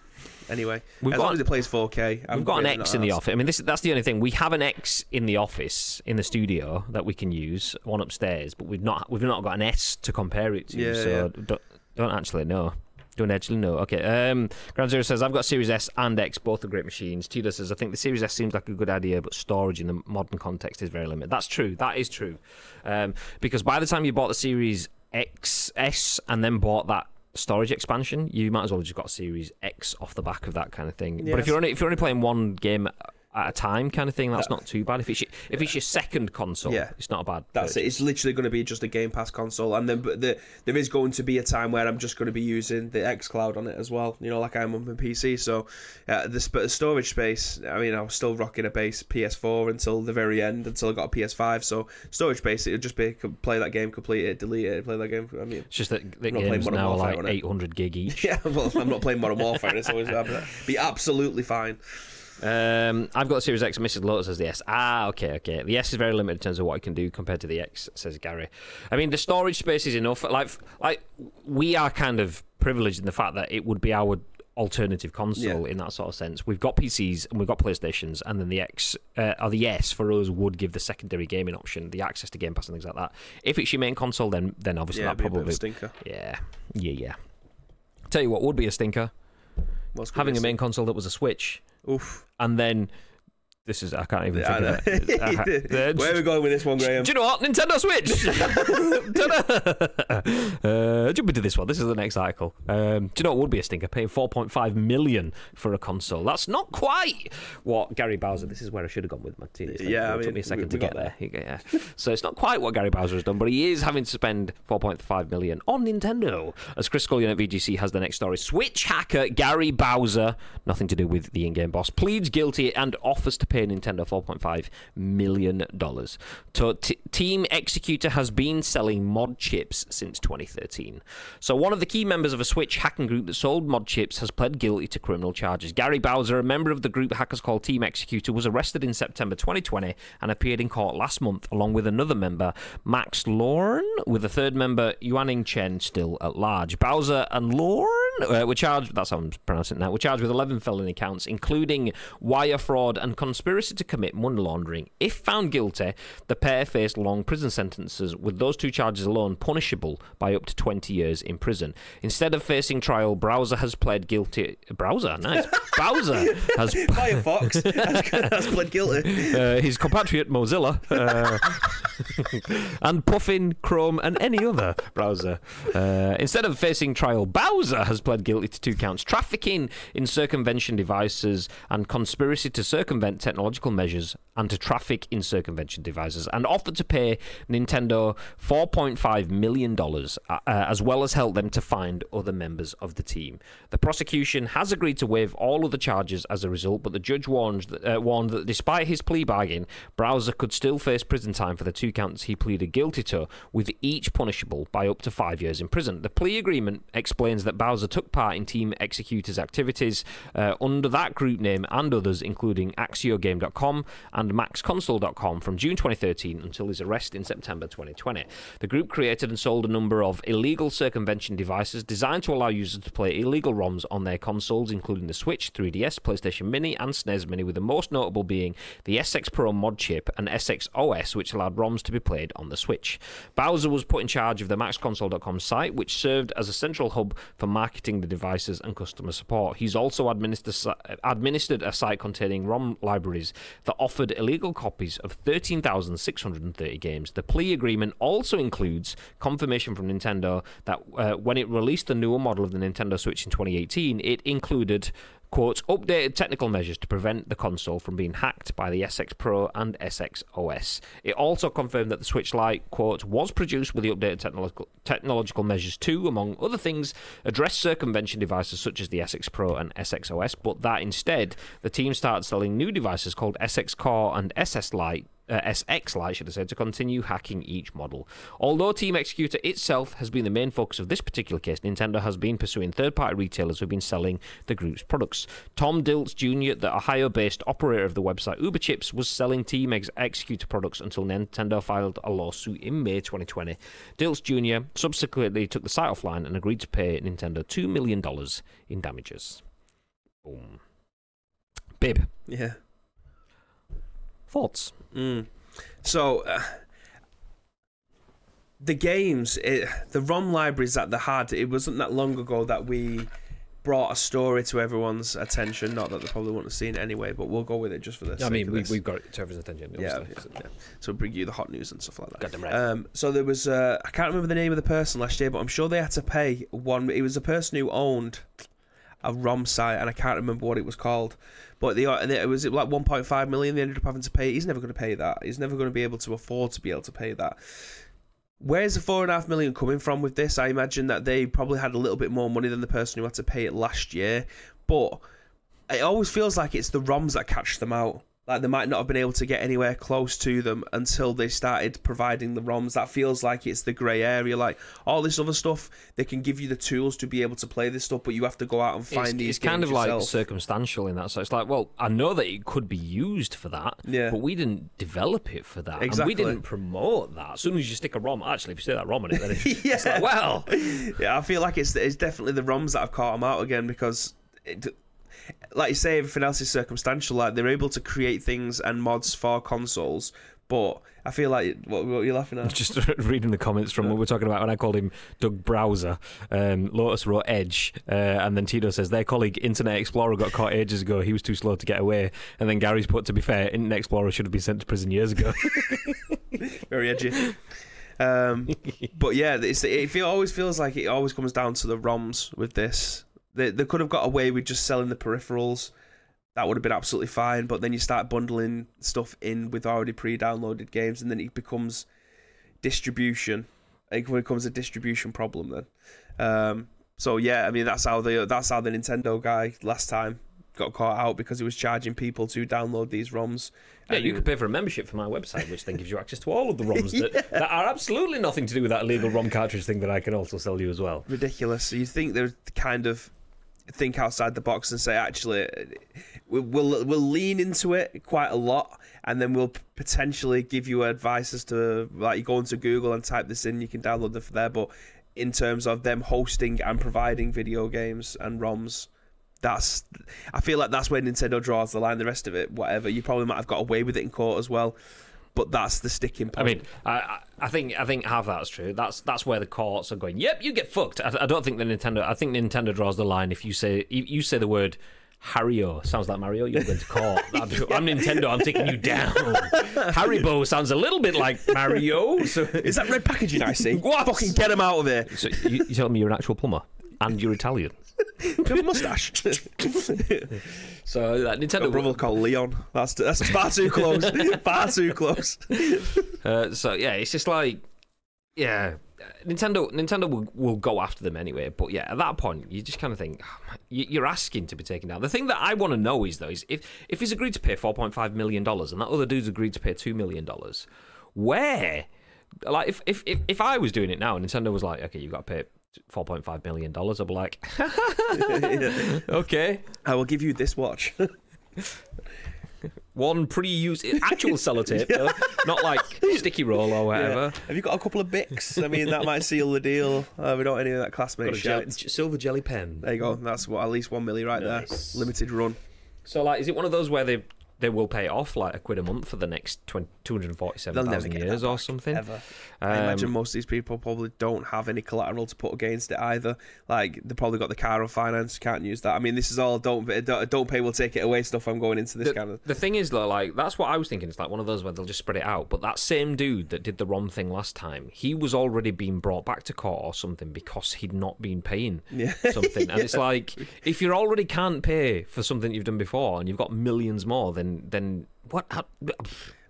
Anyway, We've as got- long as it plays 4K, I'm We've got an X in the office. I mean, this that's the only thing. We have an X in the office in the studio that we can use, one upstairs, but we've not we've not got an S to compare it to. Yeah, so yeah. Don't, don't actually know. Don't actually know. Okay. Um, Ground Zero says I've got Series S and X, both are great machines. Tito says I think the Series S seems like a good idea, but storage in the modern context is very limited. That's true. That is true. Um, because by the time you bought the Series X S and then bought that storage expansion, you might as well have just got a Series X off the back of that kind of thing. But if you're only if you're only playing one game at a time, kind of thing, that's not too bad. If it's your, if it's your second console, Yeah. it's not a bad. That's it. It's literally going to be just a Game Pass console, and then but the, there is going to be a time where I'm just going to be using the X Cloud on it as well. You know, like I'm on my PC. So uh, the sp- storage space. I mean, I was still rocking a base PS4 until the very end, until I got a PS5. So storage space, it'll just be play that game, complete it, delete it, play that game. I mean, It's just that the I'm not playing games Modern now Warfare like on 800 gig each. yeah, well, I'm not playing Modern Warfare. It's always be absolutely fine. Um, I've got the Series X. Mrs. Lotus as the S. Ah, okay, okay. The S is very limited in terms of what it can do compared to the X, says Gary. I mean, the storage space is enough. Like, like we are kind of privileged in the fact that it would be our alternative console in that sort of sense. We've got PCs and we've got PlayStations, and then the X uh, or the S for us would give the secondary gaming option, the access to Game Pass and things like that. If it's your main console, then then obviously yeah, that it'd a bit of probably a stinker. yeah yeah yeah. Tell you what would be a stinker having be a main console that was a Switch, Oof. and then this is I can't even I think of it. Where are we going with this one, Graham? do you know what? Nintendo Switch! Uh, jump into this one. This is the next article. Um, do you know what would be a stinker? Paying 4.5 million for a console. That's not quite what Gary Bowser. This is where I should have gone with my team. Yeah, I it took me a second to get got there. Yeah. so it's not quite what Gary Bowser has done, but he is having to spend 4.5 million on Nintendo. As Chris Scullion at VGC has the next story. Switch hacker Gary Bowser, nothing to do with the in-game boss, pleads guilty and offers to pay Nintendo 4.5 million dollars. So t- Team Executor has been selling mod chips since 2013. So one of the key members of a Switch hacking group that sold mod chips has pled guilty to criminal charges. Gary Bowser, a member of the group hackers called Team Executor, was arrested in September 2020 and appeared in court last month along with another member, Max Louarn, with a third member, Yuanning Chen, still at large. Bowser and Louarn uh, were charged, that's how I'm pronouncing now, were charged with 11 felony counts, including wire fraud and conspiracy to commit money laundering. If found guilty, the pair faced long prison sentences, with those two charges alone punishable by up to 20 years in prison. Instead of facing trial, Browser has pled guilty. Browser, nice. Bowser has Firefox has, has pled guilty. uh, his compatriot Mozilla, uh, and Puffin, Chrome, and any other browser. Uh, instead of facing trial, Bowser has pled guilty to two counts trafficking in circumvention devices and conspiracy to circumvent technological measures and to traffic in circumvention devices, and offered to pay Nintendo $4.5 million, uh, as well as help them to find other members of the team. The prosecution has agreed to waive all other charges as a result, but the judge warned that, uh, warned that despite his plea bargain, Browser could still face prison time for the two counts he pleaded guilty to, with each punishable by up to five years in prison. The plea agreement explains that Bowser took part in Team Executor's activities uh, under that group name and others, including AxioGame.com and MaxConsole.com from June 2013 until his arrest in September 2020. The group created and sold a number of illegal circumvention devices designed to allow users to play illegal ROMs on their consoles, including the Switch, 3DS, PlayStation Mini, and SNES Mini, with the most notable being the SX Pro mod chip and SX OS, which allowed ROMs to be played on the Switch. Bowser was put in charge of the MaxConsole.com site, which served as a central hub for marketing the devices and customer support. He's also administered a site containing ROM libraries that offered illegal copies of 13,630 games. The plea agreement also includes confirmation from Nintendo that uh, when it released the newer model of the Nintendo Switch in 2018, it included quote, updated technical measures to prevent the console from being hacked by the SX Pro and SX OS. It also confirmed that the Switch Lite, quote, was produced with the updated technological, technological measures to, among other things, address circumvention devices such as the SX Pro and SX OS, but that instead, the team started selling new devices called SX Core and SS Lite uh, SX Lite, should have said, to continue hacking each model. Although Team Executor itself has been the main focus of this particular case, Nintendo has been pursuing third party retailers who've been selling the group's products. Tom Dilts Jr., the Ohio based operator of the website UberChips, was selling Team Ex- Executor products until Nintendo filed a lawsuit in May 2020. Dilts Jr. subsequently took the site offline and agreed to pay Nintendo $2 million in damages. Boom. Bib, Yeah. Thoughts? Mm. So, uh, the games, it, the ROM libraries that they had, it wasn't that long ago that we brought a story to everyone's attention. Not that they probably wouldn't have seen it anyway, but we'll go with it just for this. I mean, we, we've got it to everyone's attention. yeah, yeah, yeah. So bring you the hot news and stuff like that. Goddamn right. Um, so there was, uh, I can't remember the name of the person last year, but I'm sure they had to pay one. It was a person who owned a ROM site, and I can't remember what it was called. But the it was it like 1.5 million. They ended up having to pay. He's never going to pay that. He's never going to be able to afford to be able to pay that. Where's the four and a half million coming from with this? I imagine that they probably had a little bit more money than the person who had to pay it last year. But it always feels like it's the ROMs that catch them out. Like they might not have been able to get anywhere close to them until they started providing the ROMs. That feels like it's the grey area. Like all this other stuff, they can give you the tools to be able to play this stuff, but you have to go out and find it's, these. it's kind of games like circumstantial in that. So it's like, well, I know that it could be used for that, Yeah. but we didn't develop it for that, and Exactly. we didn't promote that. As soon as you stick a ROM, actually, if you stick that ROM on it, then it's, Yeah. it's like, well, yeah, I feel like it's it's definitely the ROMs that have caught them out again because it, like you say, everything else is circumstantial. Like they're able to create things and mods for consoles, but I feel like what, what are you laughing at? Just reading the comments from what we're talking about when I called him Doug Browser. Um, Lotus wrote Edge, uh, and then Tito says their colleague Internet Explorer got caught ages ago. He was too slow to get away. And then Gary's put, to be fair, Internet Explorer should have been sent to prison years ago. Very edgy. Um, but yeah, it's, it feel, always feels like it always comes down to the ROMs with this. They, they could have got away with just selling the peripherals. That would have been absolutely fine. But then you start bundling stuff in with already pre-downloaded games, and then it becomes distribution. It becomes a distribution problem then. Um, so yeah, I mean that's how the that's how the Nintendo guy last time got caught out because he was charging people to download these ROMs. Yeah, you could pay for a membership for my website, which then gives you access to all of the ROMs that, that are absolutely nothing to do with that illegal ROM cartridge thing that I can also sell you as well. ridiculous. So you think they're kind of think outside the box and say, actually, we'll we'll, we'll lean into it quite a lot, and then we'll potentially give you advice as to like you go into Google and type this in, you can download it for there. But in terms of them hosting and providing video games and ROMs. That's, I feel like that's where Nintendo draws the line. The rest of it, whatever, you probably might have got away with it in court as well, but that's the sticking point. I mean, I, I- think I think half that's true. That's that's where the courts are going. Yep, you get fucked. I, I don't think the Nintendo. I think Nintendo draws the line if you say you, you say the word Hario. Sounds like Mario. You're going to court. I'm Nintendo. I'm taking you down. Haribo sounds a little bit like Mario. So, Is that red packaging I see? What? Fucking get him out of here. so you, you telling me you're an actual plumber and you're Italian? You have a mustache. So that a Nintendo. brother called Leon. That's that's far too close. far too close. Uh, so yeah, it's just like, yeah, Nintendo. Nintendo will, will go after them anyway. But yeah, at that point, you just kind of think "Oh, you- you're asking to be taken down. The thing that I want to know is though, is if if he's agreed to pay four point five million dollars and that other dude's agreed to pay two million dollars, where, like, if, if if if I was doing it now, and Nintendo was like, okay, you've got to pay. Four point five million dollars. I'd be like, okay, I will give you this watch. one pre-used actual sellotape, though, not like sticky roll or whatever. Have you got a couple of Bics? I mean, that might seal the deal. Uh, we don't any of that classmate a gel- shit. silver jelly pen. There you go. That's what at least one milli right Nice. there. Limited run. So, like, is it one of those where they they will pay off like a quid a month for the next 20, They'll 247,000 years or something? Ever. I imagine Um, most of these people probably don't have any collateral to put against it either. Like they probably got the car on finance, can't use that. I mean, this is all don't don't, don't pay, will take it away stuff. I'm going into this the, kind of. the thing is though, like that's what I was thinking. It's like one of those where they'll just spread it out. But that same dude that did the wrong thing last time, he was already being brought back to court or something because he'd not been paying Yeah. something. And it's like if you already can't pay for something you've done before and you've got millions more, then then what? How,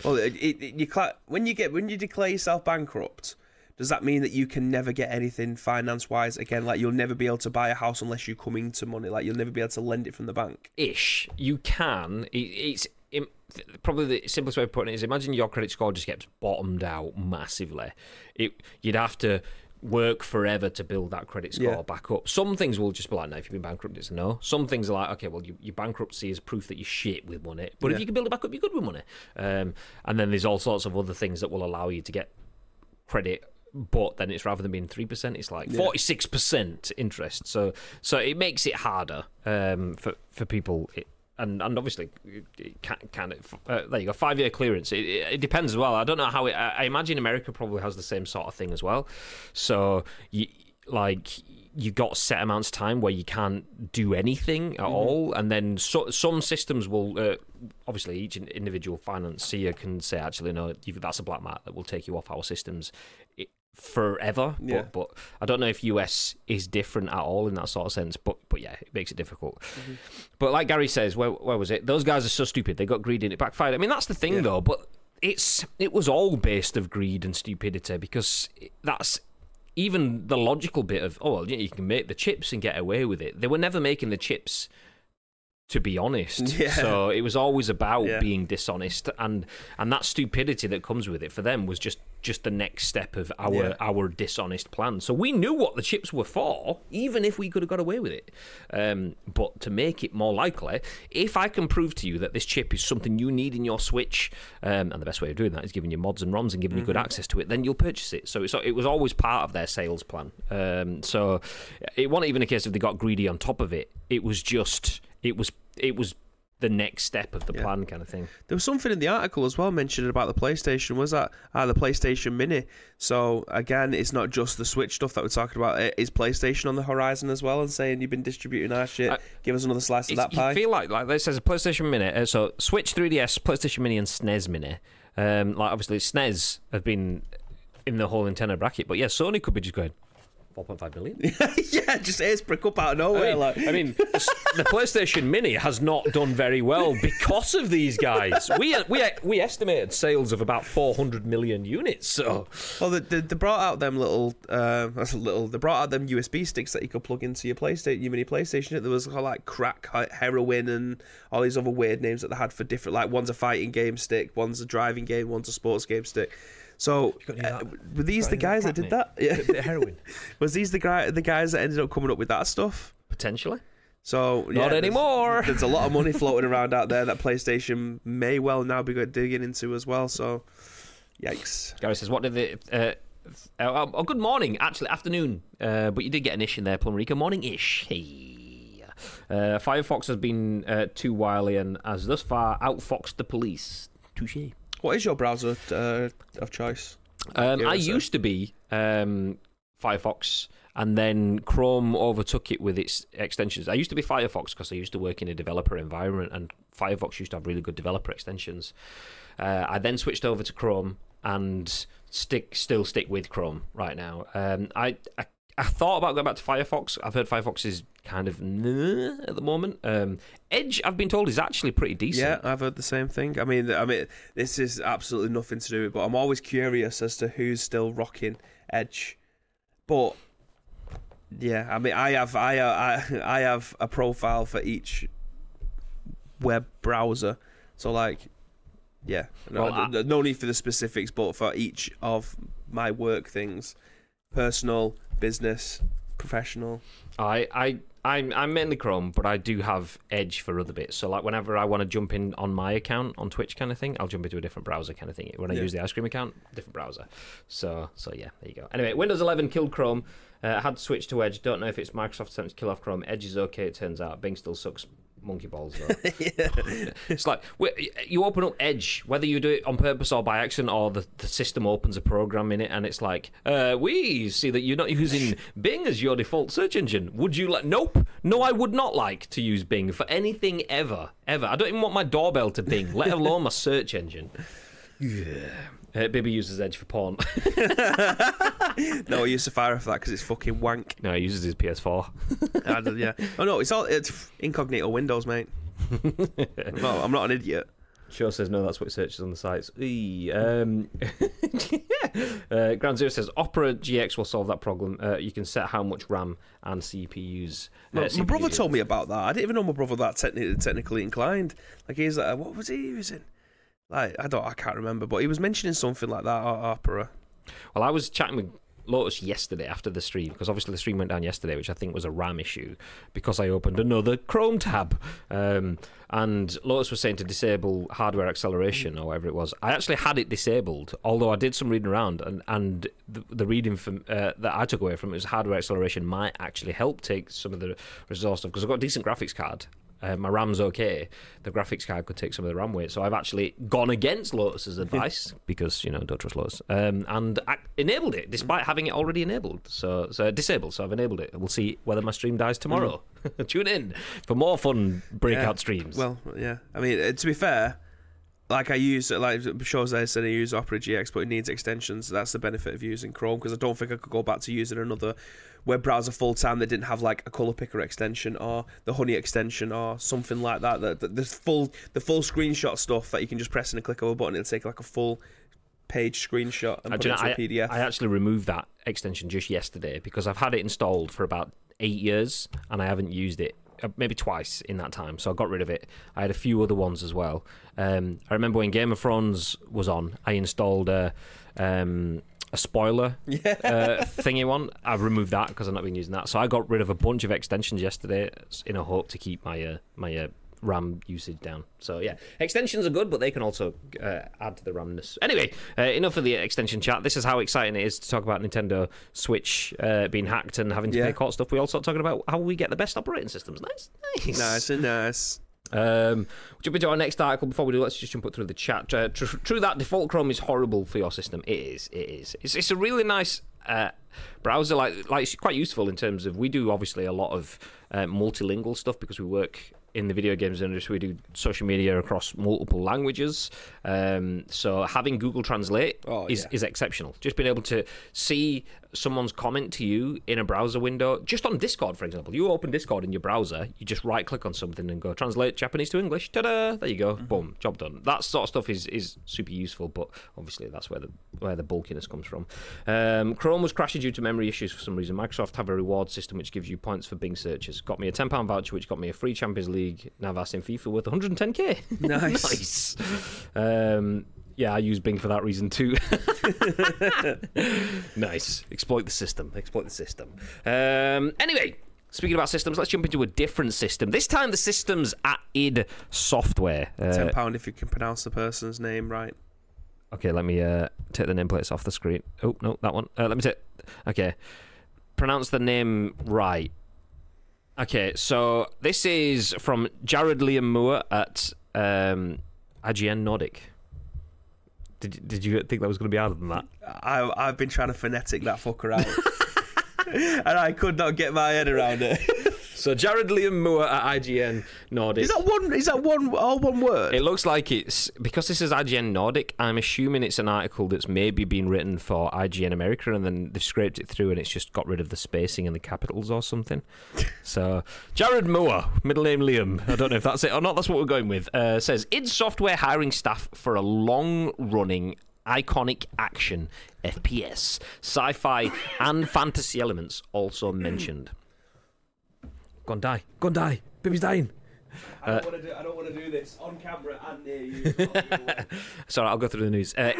Well, it, it, you cla when you get when you declare yourself bankrupt, does that mean that you can never get anything finance wise again? Like you'll never be able to buy a house unless you come into money. Like you'll never be able to lend it from the bank. ish. You can. It, it's im probably the simplest way of putting it is imagine your credit score just gets bottomed out massively. It you'd have to work forever to build that credit score Yeah. back up. Some things will just be like, no, if you've been bankrupt, it's no. Some things are like, okay, well, you, your bankruptcy is proof that you're shit with money. But if you can build it back up, you're good with money. Um, and then there's all sorts of other things that will allow you to get credit but then it's rather than being 3% it's like 46% interest so so it makes it harder um, for for people it, and and obviously it it can kind of uh, there you go five year clearance. It, it, it depends as well. I don't know how it I, imagine america probably has the same sort of thing as well. So you like you got set amounts of time where you can't do anything at all and then so, some systems will uh, obviously each individual financier can say actually no you've, that's a black mark that will take you off our systems forever Yeah. but, but i don't know if us is different at all in that sort of sense but but yeah it makes it difficult. Mm-hmm. But like gary says where, where was it? Those guys are so stupid they got greedy and it backfired. I mean that's the thing Yeah. though but it's it was all based of greed and stupidity because that's even the logical bit of oh well you can make the chips and get away with it. They were never making the chips to be honest. Yeah. So it was always about Yeah. being dishonest, and and that stupidity that comes with it for them was just just the next step of our Yeah. our dishonest plan. So we knew what the chips were for, even if we could have got away with it. Um, but to make it more likely, if I can prove to you that this chip is something you need in your Switch, um, and the best way of doing that is giving you mods and ROMs and giving you good access to it, then you'll purchase it. So it was always part of their sales plan. Um, so it wasn't even a case of they got greedy on top of it. It was just it was it was the next step of the Yeah. plan kind of thing. There was something in the article as well mentioned about the PlayStation. Was that ah, the PlayStation Mini? So again, it's not just the Switch stuff that we're talking about. It is PlayStation on the horizon as well, and saying you've been distributing our shit. I- Give us another slice of that pie. You feel like like this says a PlayStation Mini, uh, so Switch 3DS, PlayStation Mini, and SNES Mini. Um, like obviously SNES have been in the whole Nintendo bracket, but yeah, Sony could be just going 4.5 million. yeah, just ears prick up out of I nowhere. mean, like, I mean, the PlayStation Mini has not done very well because of these guys. We we we estimated sales of about 400 million units. So well, they, they, they brought out them little, uh, that's a little. They brought out them USB sticks that you could plug into your PlayStation, your mini PlayStation. There was like crack, heroin, and all these other weird names that they had for different. Like one's a fighting game stick, one's a driving game, one's a sports game stick. So got any of uh, were these the guys that that, did that? Yeah. bit of heroin Was these the guy, the guys that ended up coming up with that stuff? potentially. So yeah, Not there's- anymore. There's a lot of money floating around out there that PlayStation may well now be digging into as well. So, yikes. Gary says, "What did the?" Uh, uh, oh, good morning. Actually, afternoon. Uh, but you did get an ish in there, Plumerica. Morning ish. Hey. Uh, Firefox has been uh, too wily and has thus far outfoxed the police. Touche. What is your browser uh, of choice? Um, I used to be um, Firefox, and then Chrome overtook it with its extensions. I used to be Firefox because I used to work in a developer environment, and Firefox used to have really good developer extensions. Uh, I then switched over to Chrome and stick still stick with Chrome right now. Um, I, I I thought about going back to Firefox. I've heard Firefox is kind of at the moment. Um, Edge, I've been told, is actually pretty decent. Yeah, I've heard the same thing. I mean, I mean, this is absolutely nothing to do with it, but I'm always curious as to who's still rocking Edge. But yeah, I mean, I have, I, uh, I, I have a profile for each web browser. So like, yeah, no, Well, I- no need for the specifics, but for each of my work things, personal, business, professional. I, I, I'm, I'm mainly Chrome, but I do have Edge for other bits. So, like, whenever I want to jump in on my account on Twitch, kind of thing, I'll jump into a different browser, kind of thing. When I Yeah. use the ice cream account, different browser. So, so yeah, there you go. Anyway, Windows 11 killed Chrome. Uh, had to switch to Edge. Don't know if it's Microsoft's attempt to kill off Chrome. Edge is okay. It turns out Bing still sucks. Monkey balls though. It's like you open up Edge, whether you do it on purpose or by accident, or the, the system opens a program in it, and it's like, uh, we see that you're not using Bing as your default search engine. Would you like? Nope. No, I would not like to use Bing for anything ever, ever. I don't even want my doorbell to Bing, let alone my search engine. Yeah. Uh, Bibby uses Edge for porn. No, I use Safari for that because it's fucking wank. no, he uses his PS4. I don't- yeah. Oh no, it's all it's incognito Windows, mate. no, I'm not an idiot. Sure says no, that's what it searches on the sites. Eee, um, uh, Ground Zero says Opera GX will solve that problem. Uh, you can set how much RAM and CPUs. Uh, My, my CPU brother told me about that. I didn't even know my brother that techni- technically inclined. Like he's like, what was he using? Like I don't, I can't remember, but he was mentioning something like that. o- Opera. Well, I was chatting with Lotus yesterday after the stream because obviously the stream went down yesterday, which I think was a RAM issue because I opened another Chrome tab. Um, and Lotus was saying to disable hardware acceleration or whatever it was. I actually had it disabled, although I did some reading around, and and the, the reading from uh, that I took away from it was hardware acceleration might actually help take some of the resource stuff because I've got a decent graphics card. Uh, my RAM's okay. The graphics card could take some of the RAM weight, so I've actually gone against Lotus's advice because you know don't trust Lotus, um, and I enabled it despite having it already enabled. So, so disabled. So I've enabled it. We'll see whether my stream dies tomorrow. Tune in for more fun breakout Yeah. streams. Well, yeah. I mean, uh, to be fair, like I use, like Shaw's there said, I use Opera GX, but it needs extensions. That's the benefit of using Chrome because I don't think I could go back to using another web browser full time that didn't have like a color picker extension or the Honey extension or something like that. That that- the full the full screenshot stuff that you can just press in a click of a button, it'll take like a full page screenshot and put it into a PDF. I actually removed that extension just yesterday because I've had it installed for about eight years and I haven't used it uh, maybe twice in that time, so I got rid of it. I had a few other ones as well. Um, I remember when Game of Thrones was on, I installed a. Um, a spoiler Yeah. uh, thingy one. I've removed that because I've not been using that. So I got rid of a bunch of extensions yesterday in a hope to keep my uh, my uh, RAM usage down. So yeah, extensions are good, but they can also uh, add to the RAMness. Anyway, uh, enough of the extension chat. This is how exciting it is to talk about Nintendo Switch uh, being hacked and having to Yeah. pay court stuff. We also talking about how we get the best operating systems. Nice, nice, nice and nice. Um, jump into our next article. Before we do, let's just jump up through the chat. Uh, tr- true that default Chrome is horrible for your system. It is. It is. It's, it's a really nice uh, browser. Like, like it's quite useful in terms of we do obviously a lot of uh, multilingual stuff because we work in the video games industry. We do social media across multiple languages. Um, so having Google Translate Oh, is yeah. is exceptional. Just being able to see someone's comment to you in a browser window, just on Discord, for example. You open Discord in your browser, you just right click on something and go translate Japanese to English. Ta da! There you go. Mm-hmm. Boom. Job done. That sort of stuff is, is super useful, but obviously that's where the where the bulkiness comes from. Um, Chrome was crashing due to memory issues for some reason. Microsoft have a reward system which gives you points for Bing searches. Got me a ten pound voucher, which got me a free Champions League Navas in FIFA worth 110k. Nice. nice. Um, yeah, I use Bing for that reason too. nice. Exploit the system. Exploit the system. Um, anyway, speaking about systems, let's jump into a different system. This time, the system's at id Software. Uh, Ten pound if you can pronounce the person's name right. okay, let me uh, take the nameplates off the screen. Oh no, that one. Uh, let me take. Okay, pronounce the name right. Okay, so this is from Jared Liam Moore at um, IGN Nordic. Did, did you think that was going to be harder than that? I I've been trying to phonetic that fucker out. and I could not get my head around it. So Jared Liam Moore at IGN Nordic. Is that one? Is that one? All one word? It looks like it's because this is IGN Nordic. I'm assuming it's an article that's maybe been written for IGN America, and then they've scraped it through, and it's just got rid of the spacing and the capitals or something. so Jared Moore, middle name Liam. I don't know if that's it or not. That's what we're going with. Uh, says id Software hiring staff for a long-running. Iconic action FPS, sci-fi, and fantasy elements also mentioned. Go and die. Go and die. Baby's dying. I don't want to do. I don't want to do this on camera and near you. Sorry, I'll go through the news. Uh,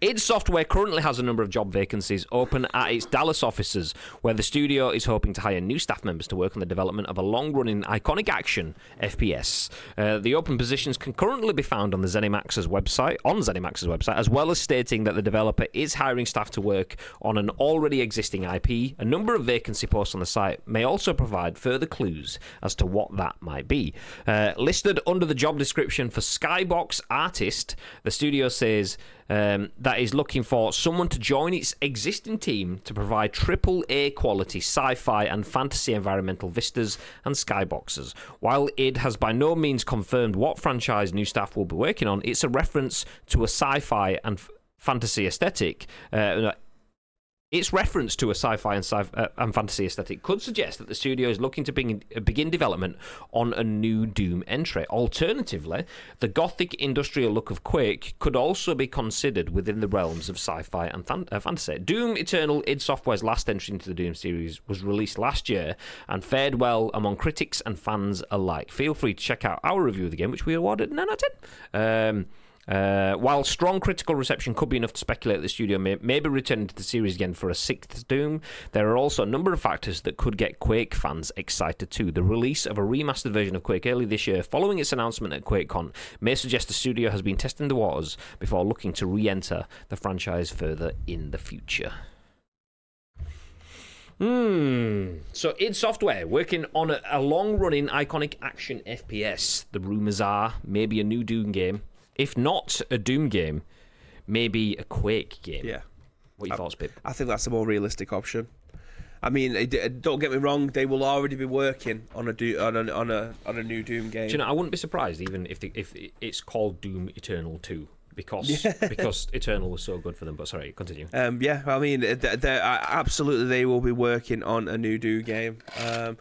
id Software currently has a number of job vacancies open at its Dallas offices, where the studio is hoping to hire new staff members to work on the development of a long-running iconic action FPS. Uh, the open positions can currently be found on the ZeniMax's website, on ZeniMax's website, as well as stating that the developer is hiring staff to work on an already existing IP. A number of vacancy posts on the site may also provide further clues as to what that might be. Uh, listed under the job description for Skybox Artist, the studio says um, that is looking for someone to join its existing team to provide triple A quality sci fi and fantasy environmental vistas and skyboxes. While id has by no means confirmed what franchise new staff will be working on, it's a reference to a sci fi and f- fantasy aesthetic. Uh, its reference to a sci-fi and, sci- uh, and fantasy aesthetic could suggest that the studio is looking to begin, begin development on a new Doom entry. Alternatively, the gothic industrial look of Quake could also be considered within the realms of sci-fi and uh, fantasy. Doom Eternal, id Software's last entry into the Doom series, was released last year and fared well among critics and fans alike. Feel free to check out our review of the game, which we awarded 9 out of 10. Um, uh, while strong critical reception could be enough to speculate the studio may, may be returning to the series again for a sixth Doom, there are also a number of factors that could get Quake fans excited too. The release of a remastered version of Quake early this year, following its announcement at QuakeCon, may suggest the studio has been testing the waters before looking to re enter the franchise further in the future. Hmm. So, id Software working on a, a long-running iconic action FPS. The rumors are maybe a new Doom game. If not a Doom game, maybe a Quake game. yeah, What are your thoughts, Pip? I think that's a more realistic option. I mean, don't get me wrong; they will already be working on a do on a on a on a new Doom game. Do you know? I wouldn't be surprised even if the, if it's called Doom Eternal Two because because Eternal was so good for them. But sorry, continue. Um, yeah, I mean, th- th- uh, absolutely, they will be working on a new Doom game. Um,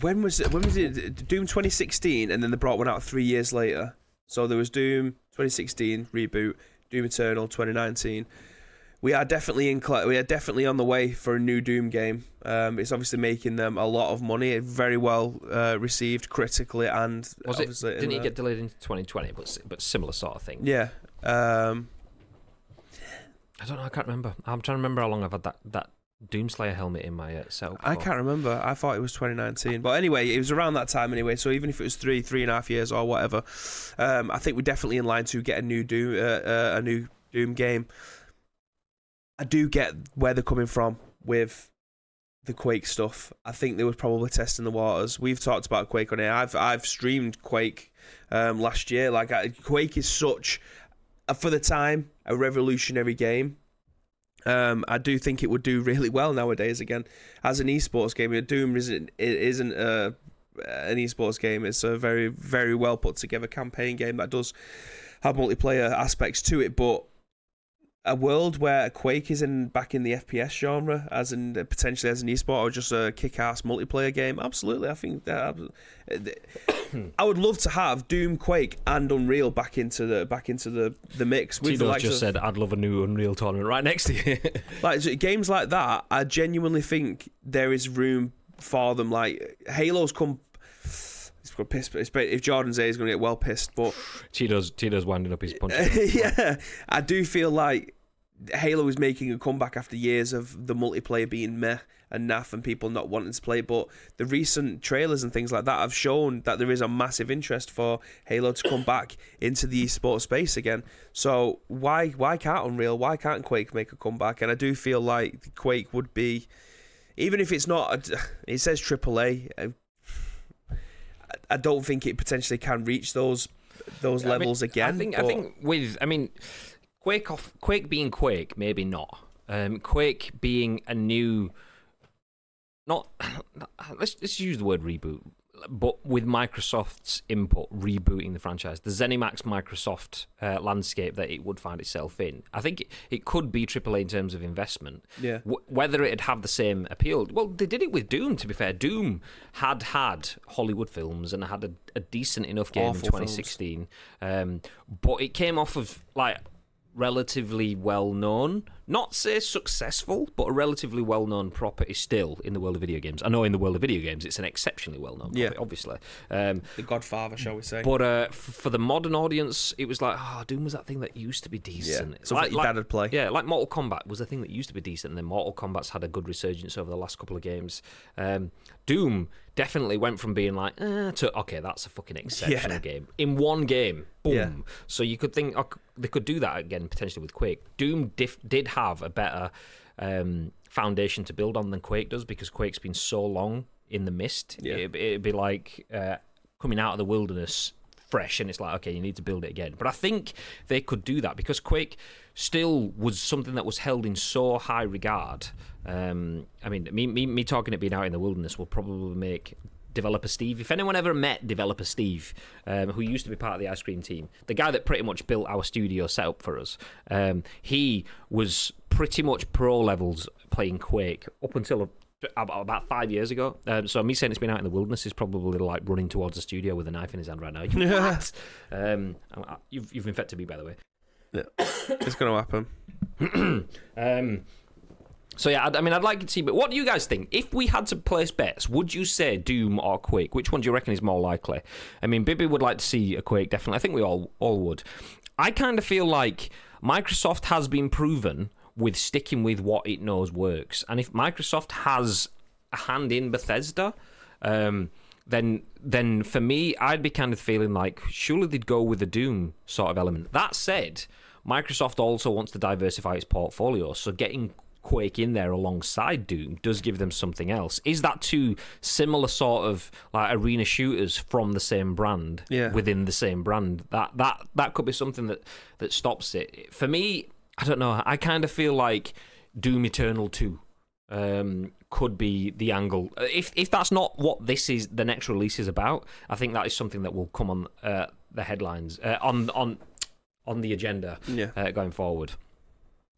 when was it? When was it? Doom 2016, and then they brought one out three years later. So there was Doom 2016 reboot, Doom Eternal 2019. we are definitely in. We are definitely on the way for a new Doom game. Um, it's obviously making them a lot of money. Very well uh, received critically and Was it? Didn't it get delayed into 2020? But but similar sort of thing. Yeah. Um, I don't know. I can't remember. I'm trying to remember how long I've had that that Doomslayer helmet in my uh, setup. I can't remember. I thought it was 2019, but anyway, it was around that time anyway. So even if it was three, three and a half years or whatever, um, I think we're definitely in line to get a new Doom, uh, uh, a new Doom game. I do get where they're coming from with the Quake stuff. I think they were probably testing the waters. We've talked about Quake on here. I've I've streamed Quake um, last year. Like I, Quake is such, uh, for the time, a revolutionary game. Um, I do think it would do really well nowadays. Again, as an esports game, Doom isn't it isn't uh, an esports game. It's a very very well put together campaign game that does have multiplayer aspects to it, but a world where Quake is in back in the FPS genre, as in uh, potentially as an esport or just a kick-ass multiplayer game. Absolutely, I think that uh, I would love to have Doom, Quake, and Unreal back into the back into the the mix. with the just of- said, "I'd love a new Unreal tournament right next to you." like games like that, I genuinely think there is room for them. Like Halo's come. He's got pissed. But if Jordan's there, is going to get well pissed. But Tito's Tito's winding up his punch. yeah, I do feel like Halo is making a comeback after years of the multiplayer being meh and naff and people not wanting to play. But the recent trailers and things like that have shown that there is a massive interest for Halo to come back into the esports space again. So why why can't Unreal? Why can't Quake make a comeback? And I do feel like Quake would be, even if it's not, it says AAA. Um, I- I don't think it potentially can reach those those I mean, levels again. I think I think with I mean, Quake off Quake being Quake, maybe not. Um, Quake being a new, not let's let's use the word reboot, but with Microsoft's input, rebooting the franchise, the ZeniMax Microsoft uh, landscape that it would find itself in. I think it, it could be AAA in terms of investment. Yeah. W- whether it'd have the same appeal. Well, they did it with Doom. To be fair, Doom had had Hollywood films and had a, a decent enough game Awful in 2016, um, but it came off of like relatively well known, not say successful, but a relatively well known property still in the world of video games. I know in the world of video games, it's an exceptionally well known Yeah. obviously. Um, The Godfather, shall we say? but uh, f- for the modern audience, it was like, oh, Doom was that thing that used to be decent. something Like- your like- dad would play. Yeah, like Mortal Kombat was a thing that used to be decent, and then Mortal Kombat's had a good resurgence over the last couple of games. Um, Doom definitely went from being like, eh, to okay, that's a fucking exceptional Yeah. game in one game. Boom. Yeah. So you could think oh, they could do that again potentially with Quake. Doom dif- did have a better um, foundation to build on than Quake does because Quake's been so long in the mist. Yeah. It, it'd be like uh, coming out of the wilderness fresh and it's like okay you need to build it again but i think they could do that because quake still was something that was held in so high regard um, i mean me, me, me talking it being out in the wilderness will probably make developer steve if anyone ever met developer steve um, who used to be part of the ice cream team the guy that pretty much built our studio setup for us um, he was pretty much pro levels playing quake up until about about five years ago. Um, so me saying it's been out in the wilderness is probably like running towards the studio with a knife in his hand right now. You what? um, I- you've, you've infected me, by the way. It's going to happen. Um, so yeah, I, I mean, I'd like to see. But what do you guys think? If we had to place bets, would you say Doom or Quake? Which one do you reckon is more likely? I mean, Bibby would like to see a Quake, definitely. I think we all all would. I kind of feel like Microsoft has been proven with sticking with what it knows works, and if Microsoft has a hand in Bethesda. Um, then then for me, I'd be kind of feeling like surely they'd go with the Doom sort of element. That said, Microsoft also wants to diversify its portfolio, so getting Quake in there alongside Doom does give them something else. Is that two similar sort of like arena shooters from the same brand Yeah. within the same brand? That that that could be something that that stops it. For me, I don't know. I kind of feel like Doom Eternal Two um, could be the angle. If if that's not what this is, the next release is about, I think that is something that will come on uh, the headlines uh, on on on the agenda Yeah. uh, going forward.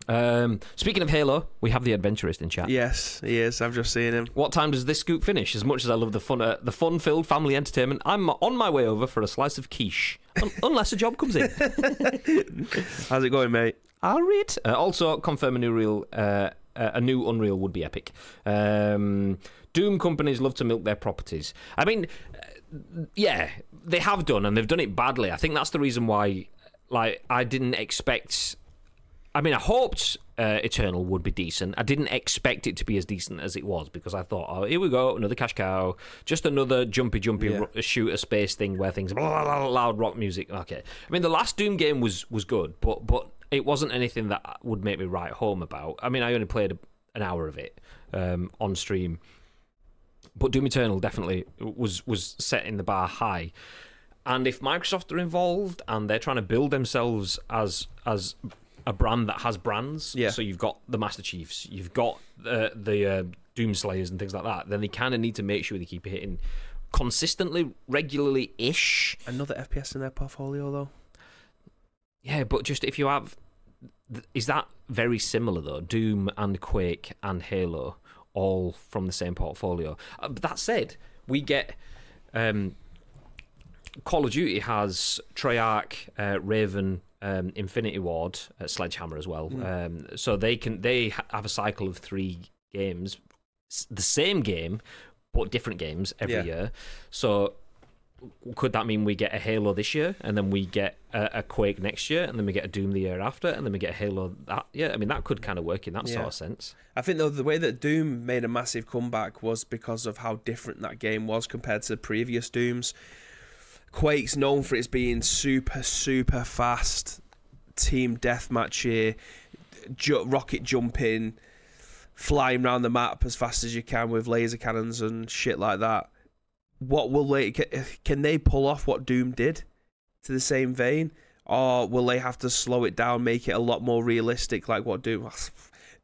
Um, speaking of Halo, we have the adventurist in chat. Yes, he is. I've just seen him. What time does this scoop finish? As much as I love the fun, uh, the fun-filled family entertainment, I'm on my way over for a slice of quiche, un- unless a job comes in. How's it going, mate? I'll read. Uh, also, confirm a new real, uh, uh, a new Unreal would be epic. Um, Doom companies love to milk their properties. I mean, uh, yeah, they have done, and they've done it badly. I think that's the reason why. Like, I didn't expect. I mean, I hoped uh, Eternal would be decent. I didn't expect it to be as decent as it was because I thought, oh, here we go, another cash cow, just another jumpy, jumpy Yeah. ro- shooter space thing where things blah, blah, blah, loud rock music. Okay, I mean, the last Doom game was was good, but but it wasn't anything that would make me write home about. I mean, I only played a, an hour of it um, on stream, but Doom Eternal definitely was was setting the bar high. And if Microsoft are involved and they're trying to build themselves as as a brand that has brands, Yeah. so you've got the Master Chiefs, you've got the the uh, Doom Slayers and things like that, then they kind of need to make sure they keep hitting consistently, regularly ish. Another FPS in their portfolio, though. Yeah, but just if you have, is that very similar though? Doom and Quake and Halo, all from the same portfolio. Uh, but that said, we get um, Call of Duty has Treyarch, uh, Raven, um, Infinity Ward, Sledgehammer as well. Um, so they can they have a cycle of three games, the same game, but different games every Yeah. year. So could that mean we get a Halo this year, and then we get a, a Quake next year, and then we get a Doom the year after, and then we get a Halo that? Yeah, I mean that could kind of work in that sort of sense. I think though the way that Doom made a massive comeback was because of how different that game was compared to previous Dooms. Quake's known for its being super super fast, team deathmatchy, ju- rocket jumping, flying around the map as fast as you can with laser cannons and shit like that. What will they can they pull off what Doom did to the same vein, or will they have to slow it down, make it a lot more realistic, like what Doom?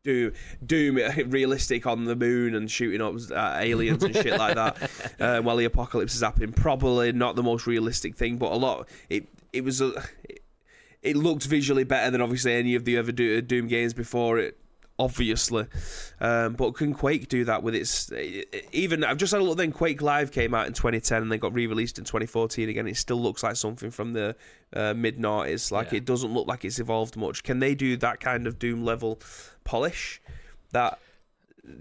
Doom, Doom, realistic on the moon and shooting up uh, aliens and shit like that. Uh, while the apocalypse is happening, probably not the most realistic thing, but a lot. It it was a. It, it looked visually better than obviously any of the other Do- Doom games before it. Obviously, um, but can Quake do that with its? Even I've just had a look. Then Quake Live came out in 2010 and then got re-released in 2014 again. It still looks like something from the uh, mid noughties. Like Yeah. it doesn't look like it's evolved much. Can they do that kind of Doom level polish that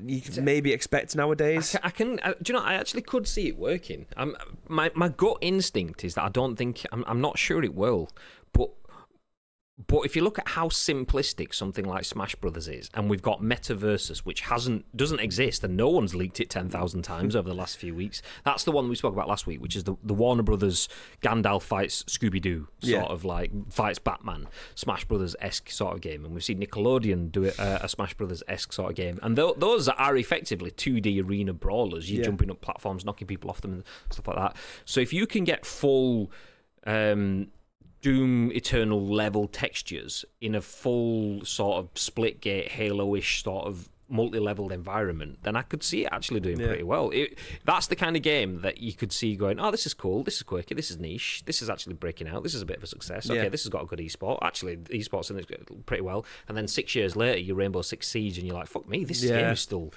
you maybe expect I nowadays? can, I can I, do you know? I actually could see it working. Um, my my gut instinct is that I don't think I'm. I'm not sure it will, but if you look at how simplistic something like Smash Brothers is, and we've got MultiVersus, which hasn't doesn't exist, and no one's leaked it ten thousand times over the last few weeks. That's the one we spoke about last week, which is the the Warner Brothers Gandalf fights Scooby Doo sort Yeah. of like fights Batman, Smash Brothers esque sort of game, and we've seen Nickelodeon do it, uh, a Smash Brothers esque sort of game, and th- those are effectively two D arena brawlers. You're Yeah. jumping up platforms, knocking people off them, and stuff like that. So if you can get full. Um, Doom Eternal level textures in a full sort of Splitgate Halo ish sort of multi leveled environment, then I could see it actually doing Yeah. pretty well. It, that's the kind of game that you could see going, oh, this is cool, this is quirky, this is niche, this is actually breaking out, this is a bit of a success. Okay, Yeah. this has got a good esport. Actually, esport's in it pretty well. And then six years later, you Rainbow Six Siege, and you're like, fuck me, this Yeah. game is still.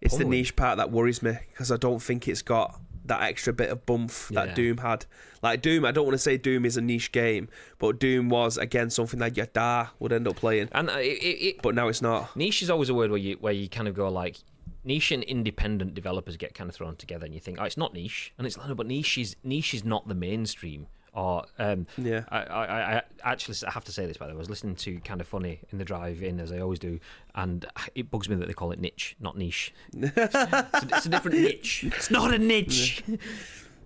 It's the niche part that worries me because I don't think it's got that extra bit of bump that Yeah. Doom had. Like Doom, I don't want to say Doom is a niche game, but Doom was again something that your da would end up playing. And uh, it, it, it, But now it's not. niche is always a word where you where you kind of go like niche and independent developers get kind of thrown together and you think oh it's not niche and it's like no but niche is niche is not the mainstream or um Yeah. I, I, I actually I have to say this by the way I was listening to kind of funny in the drive in as I always do and it bugs me that they call it niche not niche. It's, a, it's a different niche. It's not a niche.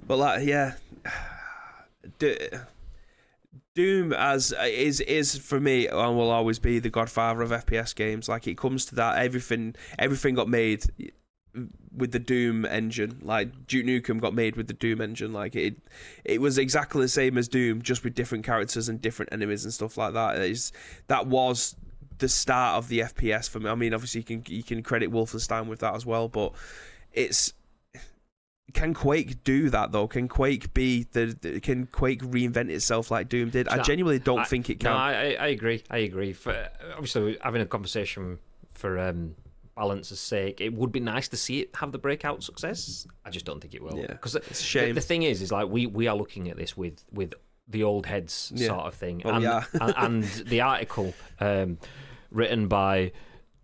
But like, yeah, Do- Doom as is is for me and will always be the godfather of FPS games. Like it comes to that, everything everything got made with the Doom engine. Like Duke Nukem got made with the Doom engine. Like it, it was exactly the same as Doom, just with different characters and different enemies and stuff like that. It's, that was the start of the FPS for me. I mean, obviously you can you can credit Wolfenstein with that as well, but it's can Quake do that though? Can Quake be the, the- can Quake reinvent itself like Doom did? I genuinely don't I- think it can. I, I I agree. I agree. For obviously having a conversation for um, balance's sake, it would be nice to see it have the breakout success. I just don't think it will. Yeah, because it's a shame. The, thing is, is like we we are looking at this with with the old heads Yeah. sort of thing, Well, and, yeah. and and the article um, written by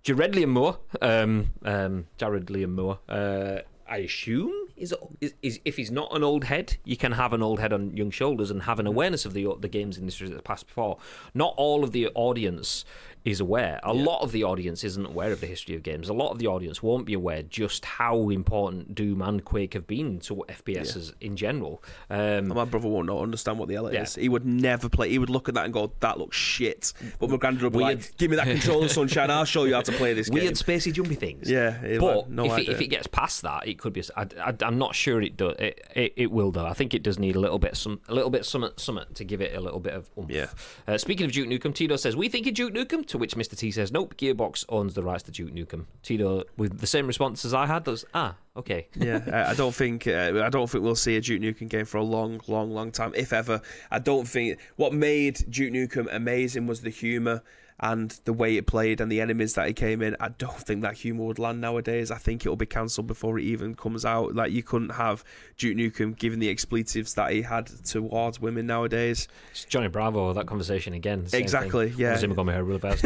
Jared Liam Moore, um, um, Jared Liam Moore. Uh, I assume is, is is if he's not an old head, you can have an old head on young shoulders and have an awareness of the the games industry that passed before. Not all of the audience is aware. A lot of the audience isn't aware of the history of games. A lot of the audience won't be aware just how important Doom and Quake have been to FPSs in general. Um, My brother won't know, understand what the it Yeah. is. He would never play. He would look at that and go, "That looks shit." But my granddad would be Weird- like, "Give me that controller, sunshine. I'll show you how to play this game." weird spacey jumpy things. Yeah, but had no if, it, if it gets past that, it could be. I, I, I'm not sure it does. It, it, it will though. I think it does need a little bit some a little bit summit summit to give it a little bit of oomph. Yeah. Uh, speaking of Duke Nukem, Tito says we think of Duke Nukem. To which Mr T says nope. Gearbox owns the rights to Duke Nukem. Tito with the same response as I had. Does ah okay. yeah, I I don't think uh, I don't think we'll see a Duke Nukem game for a long, long, long time, if ever. I don't think what made Duke Nukem amazing was the humor and the way it played and the enemies that it came in. I don't think that humor would land nowadays. I think it'll be cancelled before it even comes out. Like you couldn't have Duke Nukem given the expletives that he had towards women nowadays. It's Johnny Bravo. That conversation again. Exactly, Thing. yeah. Zimmer got my hair really fast.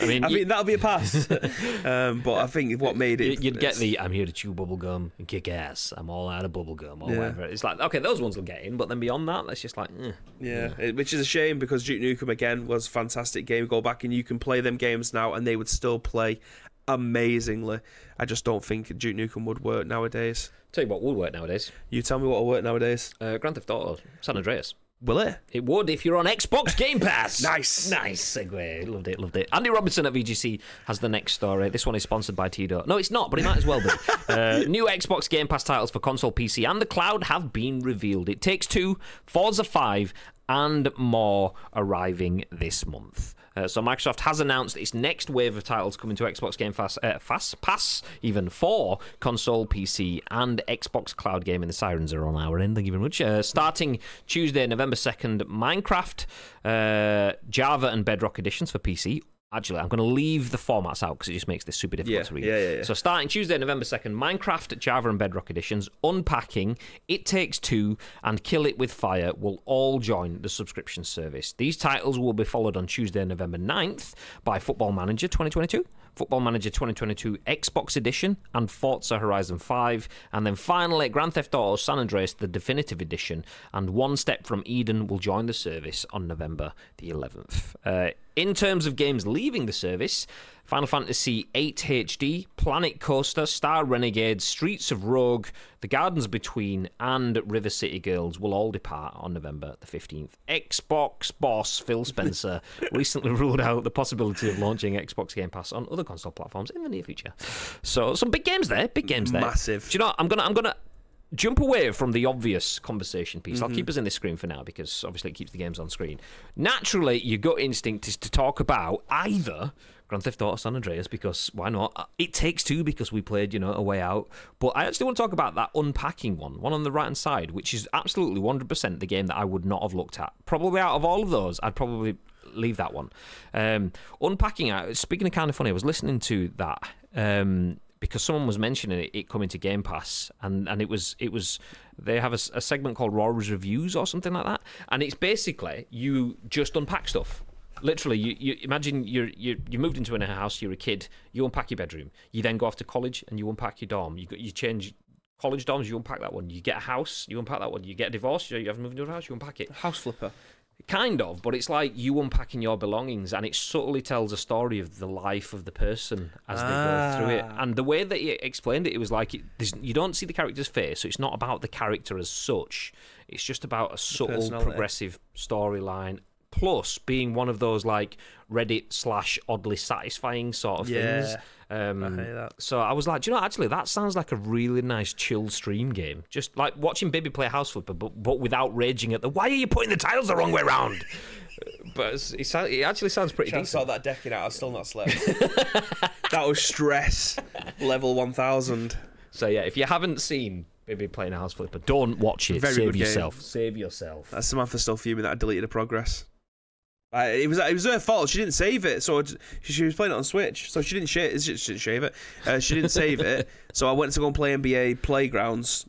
I mean, I you- mean that'll be a pass. um, but I think what made it You'd get the I'm here to chew bubblegum and kick ass. I'm all out of bubblegum or Yeah. whatever. It's like, okay, those ones will get in, but then beyond that, that's just like, eh. Yeah, it- which is a shame because Duke Nukem again was a fantastic game. Go back and you can play them games now, and they would still play amazingly. I just don't think Duke Nukem would work nowadays. Tell you what would work nowadays. You tell me what will work nowadays. Uh, Grand Theft Auto, San Andreas. Will it? It would if you're on Xbox Game Pass. Nice. Nice segue. Loved it, loved it. Andy Robinson at VGC has the next story. This one is sponsored by Tito. No, it's not, but it might as well be. uh, new Xbox Game Pass titles for console, PC, and the cloud have been revealed. It takes two, Forza 5, and more arriving this month. Uh, so Microsoft has announced its next wave of titles coming to Xbox Game Pass, uh, Fast Pass, even for console, PC, and Xbox Cloud Gaming. The sirens are on our end. Thank you very much. Uh, starting Tuesday, November second, Minecraft, uh, Java, and Bedrock editions for PC. Actually, I'm going to leave the formats out because it just makes this super difficult Yeah, to read. yeah, yeah, yeah. So starting Tuesday, November 2nd, Minecraft, Java, and Bedrock editions, Unpacking, It Takes Two, and Kill It With Fire will all join the subscription service. These titles will be followed on Tuesday, November 9th by Football Manager 2022, Football Manager 2022 Xbox Edition, and Forza Horizon 5. And then finally, Grand Theft Auto San Andreas, the Definitive Edition, and One Step from Eden will join the service on November the 11th. Uh, in terms of games leaving the service, Final Fantasy VIII HD, Planet Coaster, Star Renegade, Streets of Rogue, The Gardens Between, and River City Girls will all depart on November the 15th. Xbox boss Phil Spencer recently ruled out the possibility of launching Xbox Game Pass on other console platforms in the near future. So some big games there, big games there. Massive. Do you know? what? I'm gonna, I'm gonna jump away from the obvious conversation piece. I'll keep us in this screen for now because obviously it keeps the games on screen. Naturally, your gut instinct is to talk about either Grand Theft Auto San Andreas because why not? Uh, It takes two because we played, you know, a way out. But I actually want to talk about that unpacking one, one on the right hand side, which is absolutely 100% the game that I would not have looked at. Probably out of all of those, I'd probably leave that one. Um, unpacking, uh, speaking of kind of funny, I was listening to that. Um, because someone was mentioning it, it coming to Game Pass, and, and it was it was they have a segment called Rory's Reviews or something like that, and it's basically you just unpack stuff. Literally, you, you imagine you're, you you moved into a house, you're a kid, you unpack your bedroom, you then go off to college and you unpack your dorm, you you change college dorms, you unpack that one, you get a house, you unpack that one, you get a divorce, you you have moved into a house, you unpack it. House flipper. Kind of, but it's like you unpacking your belongings, and it subtly tells a story of the life of the person as they go through it. Ah. And the way that he explained it, it was like it, you don't see the character's face, so it's not about the character as such. It's just about a subtle, progressive storyline. Plus, being one of those like Reddit slash oddly satisfying sort of things. Yeah, Um, I hate that. So I was like, do you know, actually, that sounds like a really nice chill stream game. Just like watching Baby play House Flipper, but but without raging at the why are you putting the tiles the wrong way around? but it's, it, it actually sounds pretty Trying to decent. sort that decking out. I've still not slept. that was stress level one thousand. So yeah, if you haven't seen Maybe playing a house flipper. Don't watch it. Very Save good game. yourself. Save yourself. That's Samantha still fuming that I deleted a progress. It was it was her fault. She didn't save it, so it, she was playing it on Switch. So she didn't shave. She didn't shave it. Uh, she didn't save it. So I went to go and play NBA Playgrounds,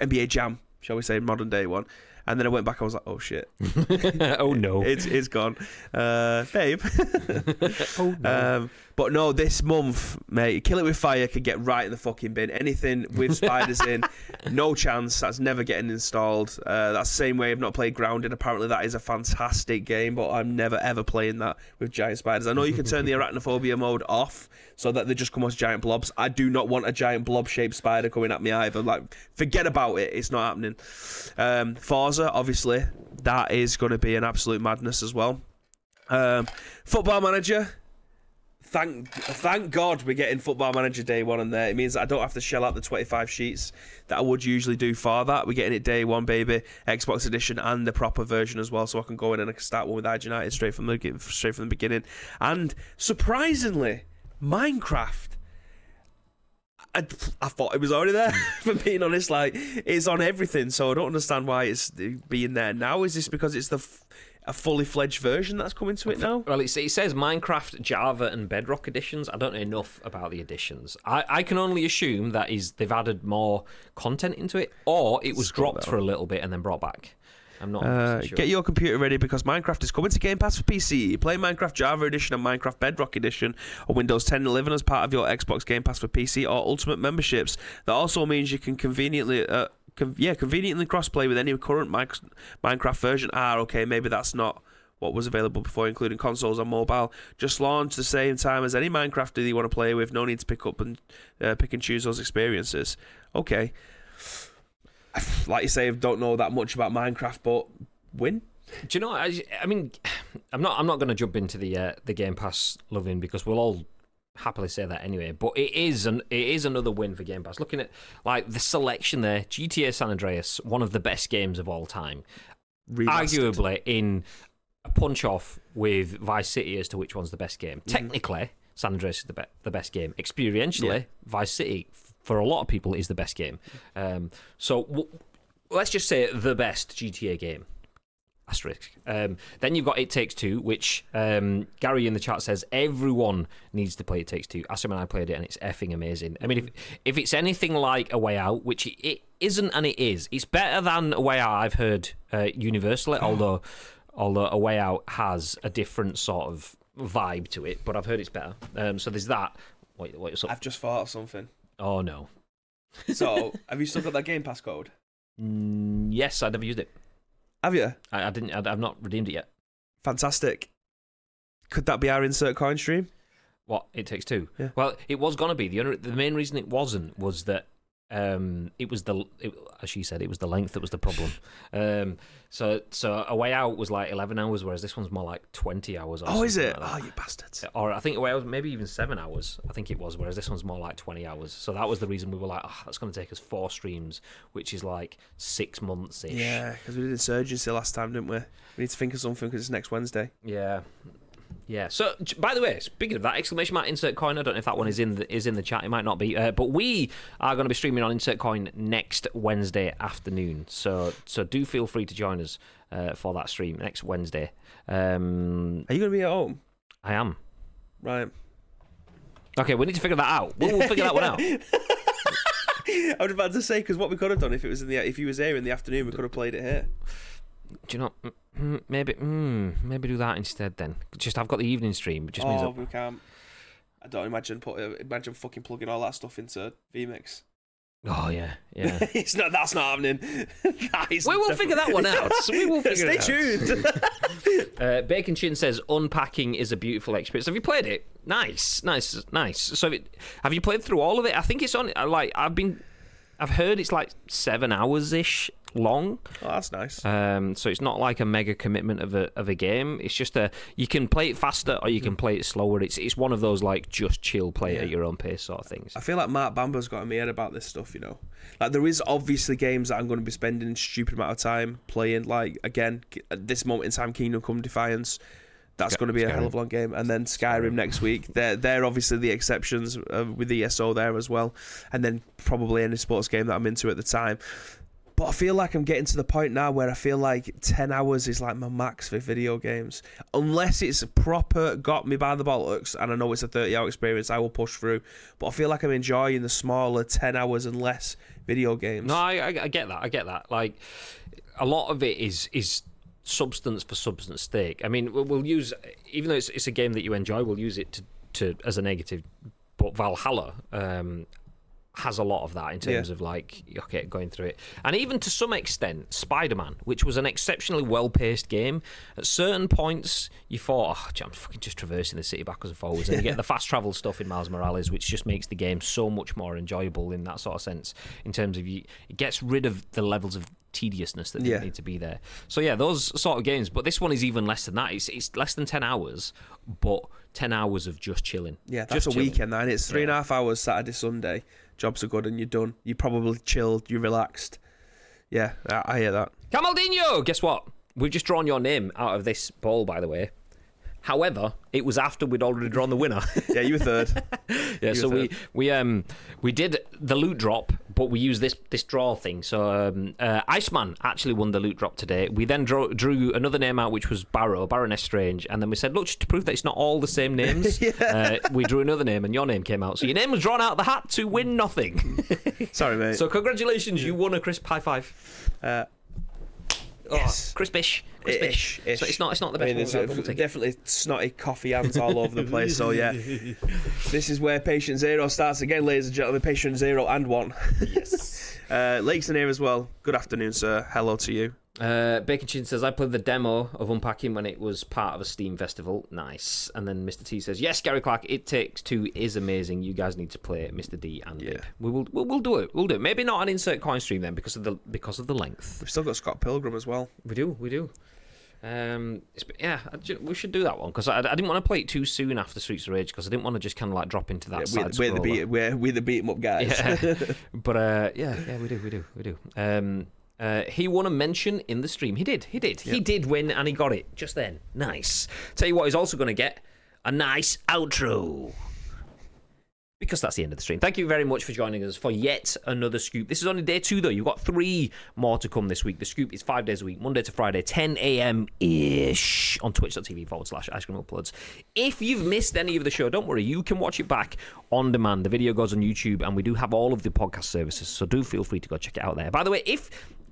NBA Jam, shall we say, modern day one. And then I went back. I was like, oh shit, oh no. it's it's gone, uh, babe. oh no. Um, but no, this month, mate, Kill It With Fire could get right in the fucking bin. Anything with spiders in, no chance. That's never getting installed. Uh, that's the same way I've not played Grounded. Apparently, that is a fantastic game, but I'm never ever playing that with giant spiders. I know you can turn the arachnophobia mode off so that they just come as giant blobs. I do not want a giant blob shaped spider coming at me either. Like, forget about it. It's not happening. Um, Forza, obviously, that is going to be an absolute madness as well. Um, football manager, thank thank God we're getting Football Manager day one on there. It means I don't have to shell out the 25 sheets that I would usually do for that. We're getting it day one, baby. Xbox edition and the proper version as well, so I can go in and I can start one with Ad United straight from the straight from the beginning. And surprisingly, Minecraft. I, I thought it was already there. For being honest, like it's on everything, so I don't understand why it's being there now. Is this because it's the f- a fully fledged version that's coming to it now? Well, it, says Minecraft, Java, and Bedrock editions. I don't know enough about the editions. I, I can only assume that is they've added more content into it, or it was Scroll dropped down. for a little bit and then brought back. I'm not Uh, sure. Get your computer ready because Minecraft is coming to Game Pass for PC. Play Minecraft Java Edition and Minecraft Bedrock Edition on Windows 10 and 11 as part of your Xbox Game Pass for PC or Ultimate memberships. That also means you can conveniently, uh, con- yeah, conveniently crossplay with any current Minecraft version. Ah, okay, maybe that's not what was available before, including consoles and mobile. Just launch the same time as any Minecraft that you want to play with. No need to pick up and uh, pick and choose those experiences. Okay. Like you say, I don't know that much about Minecraft, but win. Do you know? I, I mean, I'm not. I'm not going to jump into the uh, the Game Pass loving because we'll all happily say that anyway. But it is an it is another win for Game Pass. Looking at like the selection there, GTA San Andreas, one of the best games of all time, Remastered. arguably in a punch off with Vice City as to which one's the best game. Mm-hmm. Technically, San Andreas is the be- the best game. Experientially, Yeah. Vice City for a lot of people is the best game. Um, so w- let's just say the best GTA game. Asterisk. Um, then you've got It Takes Two, which um, Gary in the chat says everyone needs to play It Takes Two. Asim and I played it, and it's effing amazing. I mean, if if it's anything like A Way Out, which it, it isn't, and it is, it's better than A Way Out. I've heard uh, universally, although although A Way Out has a different sort of vibe to it, but I've heard it's better. Um, so there's that. Wait, wait, so, I've just thought of something. oh no. So, have you still got that Game Pass code? Mm, yes, I've never used it. Have you? I, I didn't. I, I've not redeemed it yet. Fantastic. Could that be our insert coin stream? What it takes two? Yeah. Well, it was gonna be the only, the main reason it wasn't was that um, it was the it, as she said it was the length that was the problem. um, so so a way out was like eleven hours, whereas this one's more like twenty hours. Or Oh, is it? like Oh, you bastards. Or I think a way out was maybe even seven hours. I think it was, whereas this one's more like twenty hours. So that was the reason we were like, oh, that's going to take us four streams, which is like six months ish. Yeah, because we did Insurgency last time, didn't we? We need to think of something because it's next Wednesday. Yeah. Yeah. So, by the way, speaking of that, exclamation mark insert coin. I don't know if that one is in the is in the chat. It might not be, uh, but we are going to be streaming on insert coin next Wednesday afternoon. So, so do feel free to join us uh, for that stream next Wednesday. Um, Are you going to be at home? I am. Right. Okay, we need to figure that out. We'll, we'll figure that one out. I was about to say because what we could have done if it was in the if he was here in the afternoon, we could have played it here. Do you know? Mm, Maybe, mm, maybe do that instead. Then, just I've got the evening stream. It just means oh, that we can't. I don't imagine put uh, imagine fucking plugging all that stuff into vMix. Oh yeah, yeah. it's not. That's not happening. that is we will definitely- figure that one out. So we will figure Stay tuned. Uh, Bacon Chin says unpacking is a beautiful experience. Have you played it? Nice, nice, nice. So have, it, have you played through all of it? I think it's on. Like I've been, I've heard it's like seven hours ish long. oh, that's nice. Um, so it's not like a mega commitment of a of a game. It's just a you can play it faster or you can play it slower. It's it's one of those like just chill, play Yeah. at your own pace sort of things. I feel like Mark Bamber's got in my head about this stuff, you know. Like there is obviously games that I'm going to be spending a stupid amount of time playing. Like again, at this moment in time, Kingdom Come Deliverance. That's going to be a hell of a long game. And then Skyrim next week. They're they're obviously the exceptions uh, with the ESO there as well. And then probably any sports game that I'm into at the time. But I feel like I'm getting to the point now where I feel like 10 hours is like my max for video games. Unless it's proper got me by the bollocks and I know it's a 30 hour experience, I will push through. But I feel like I'm enjoying the smaller 10 hours and less video games. No, I, I, get that. I get that. Like a lot of it is is substance for substance sake. I mean, we'll, we'll use even though it's, it's a game that you enjoy, we'll use it to, to as a negative. But Valhalla um, has a lot of that in terms Yeah. of like okay going through it and even to some extent spider-man which was an exceptionally well-paced game at certain points you thought oh gee, i'm fucking just traversing the city backwards and forwards and you get the fast travel stuff in miles morales which just makes the game so much more enjoyable in that sort of sense in terms of you it gets rid of the levels of tediousness that Yeah. need to be there so yeah those sort of games but this one is even less than that it's, it's less than 10 hours but 10 hours of just chilling Yeah, that's Just a chilling. weekend, and it's three and a half hours Saturday, Sunday. Jobs are good, and you're done. You're probably chilled, you're relaxed. Yeah, I, I hear that. Camaldinho, guess what? We've just drawn your name out of this ball, by the way. However, it was after we'd already drawn the winner. Yeah, you were third. yeah, so were we we um we did the loot drop, but we use this this draw thing. So um, uh, Iceman actually won the loot drop today. We then drew, drew another name out, which was Barrow, Baroness Strange, and then we said, look, just to prove that it's not all the same names, uh, we drew another name, and your name came out. So your name was drawn out of the hat to win nothing. Sorry, mate. so congratulations, you won a crisp high five. uh, Oh, Yes. crispish, crispish. ish, ish. So it's not it's not the I best mean, one there's tick. definitely snotty coffee hands all over the place. So yeah, this is where patient zero starts again, ladies and gentlemen. Patient zero and one. Yes. Uh, Lake's in here as well. Good afternoon, sir. Hello to you. Uh, Bacon Chin says, I played the demo of Unpacking when it was part of a Steam festival. Nice. And then Mr. T says, Yes, Gary Clark, It Takes Two is amazing. You guys need to play it, Mr. D and Yeah. Bip. We will, we'll, we'll do it. We'll do it. Maybe not an insert coin stream then because of the because of the length. We've still got Scott Pilgrim as well. We do, we do. Um, it's, yeah, I we should do that one because I, I didn't want to play it too soon after Streets of Rage because I didn't want to just kind of like drop into that Yeah, we're, we're the beat, we're, we're the beat 'em up guys. Yeah. but uh, yeah, yeah, we do, we do, we do. Um, uh, he won a mention in the stream. He did, he did, he did win, and he got it just then. Nice. Tell you what, he's also going to get a nice outro. Because that's the end of the stream. Thank you very much for joining us for yet another scoop. This is only day two, though. You've got three more to come this week. The scoop is five days a week, Monday to Friday, 10 a.m. ish on twitch.tv forward slash ice cream uploads. If you've missed any of the show, don't worry. You can watch it back on demand. The video goes on YouTube, and we do have all of the podcast services. So do feel free to go check it out there. By the way, if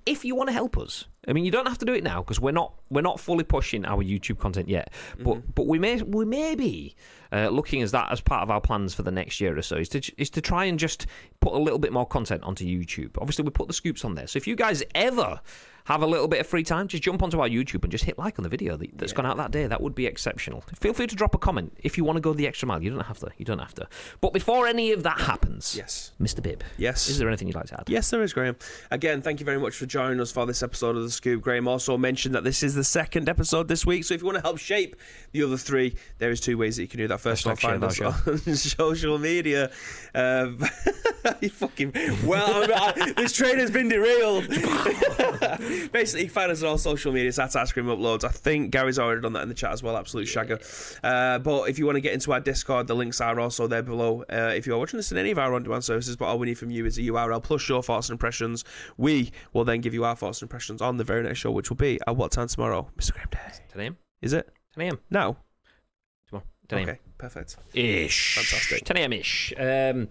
if you want to help us, I mean, you don't have to do it now because we're not we're not fully pushing our YouTube content yet. But but we may we may be uh, looking as that as part of our plans for the next year or so is to is to try and just put a little bit more content onto YouTube. Obviously, we put the scoops on there. So if you guys ever have a little bit of free time, just jump onto our YouTube and just hit like on the video that, that's gone out that day. That would be exceptional. Feel free to drop a comment if you want to go the extra mile. You don't have to. You don't have to. But before any of that happens, Yes. Mr. Bibb, Yes. is there anything you'd like to add? Yes, there is, Graham. Again, thank you very much for joining us for this episode of The Scoop. Graham also mentioned that this is the second episode this week, so if you want to help shape the other three, there is two ways that you can do that. First of all, Hashtag find us on social media. Um, you fucking... Well, I'm, this train has been derailed. Basically, find us on all social media. It's at Ice Cream Uploads. I think Gary's already done that in the chat as well. Absolute shagger. Uh, but if you want to get into our Discord, the links are also there below. Uh, if you're watching this in any of our on-demand services, but all we need from you is a URL plus your thoughts and impressions. We will then give you our thoughts and impressions on the very next show, which will be at what time tomorrow, Mr. Graham Day? 10 a.m. Is it 10 a.m. now? Tomorrow. 10 a.m. Okay, perfect. Ish. Fantastic. 10 a.m. ish. Um,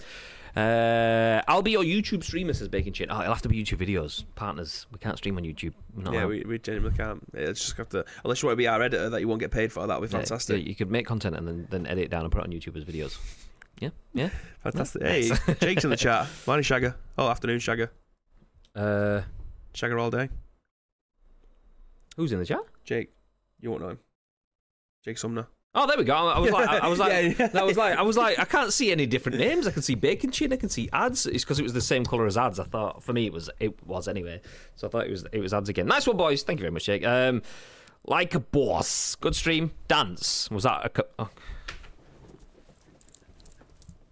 uh, I'll be your YouTube streamer, says Bacon Chin. Oh, it'll have to be YouTube videos. Partners, we can't stream on YouTube. Yeah, allowed. we, we genuinely can't. It's just have to unless you want to be our editor that you won't get paid for. That would be fantastic. yeah, you could make content and then, then edit it down and put it on YouTube as videos. Yeah, yeah. Fantastic. Hey, Jake's in the chat. Morning, Shagger. Oh, afternoon, Shagger. Uh, Shagger all day. Who's in the chat? Jake, you won't know him. Jake Sumner. Oh, there we go. I was like, I, I was like, Yeah, yeah. I was like, I was like, I can't see any different names. I can see Bacon Chin. I can see ads. It's because it was the same color as ads. I thought for me it was it was anyway. So I thought it was it was ads again. Nice one, boys. Thank you very much, Jake. Um, like a boss. Good stream. Dance. Was that a? Co- oh.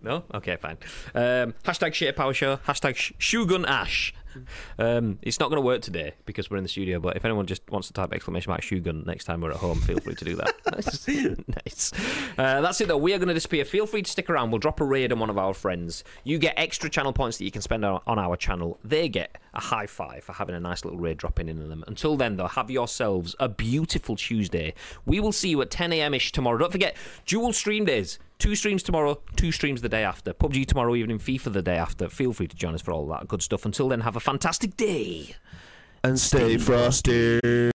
No? Okay, fine. Um, hashtag shit power show. Hashtag sh- Shogun Ash. Um, it's not going to work today because we're in the studio. But if anyone just wants to type exclamation mark shoe gun next time we're at home, feel free to do that. nice. nice. Uh, that's it though. We are going to disappear. Feel free to stick around. We'll drop a raid on one of our friends. You get extra channel points that you can spend on on our channel. They get a high five for having a nice little raid dropping in on them. Until then, though, have yourselves a beautiful Tuesday. We will see you at 10 a.m. ish tomorrow. Don't forget, dual stream days. Two streams tomorrow, two streams the day after. PUBG tomorrow evening, FIFA the day after. Feel free to join us for all that good stuff. Until then, have a fantastic day. And stay frosty.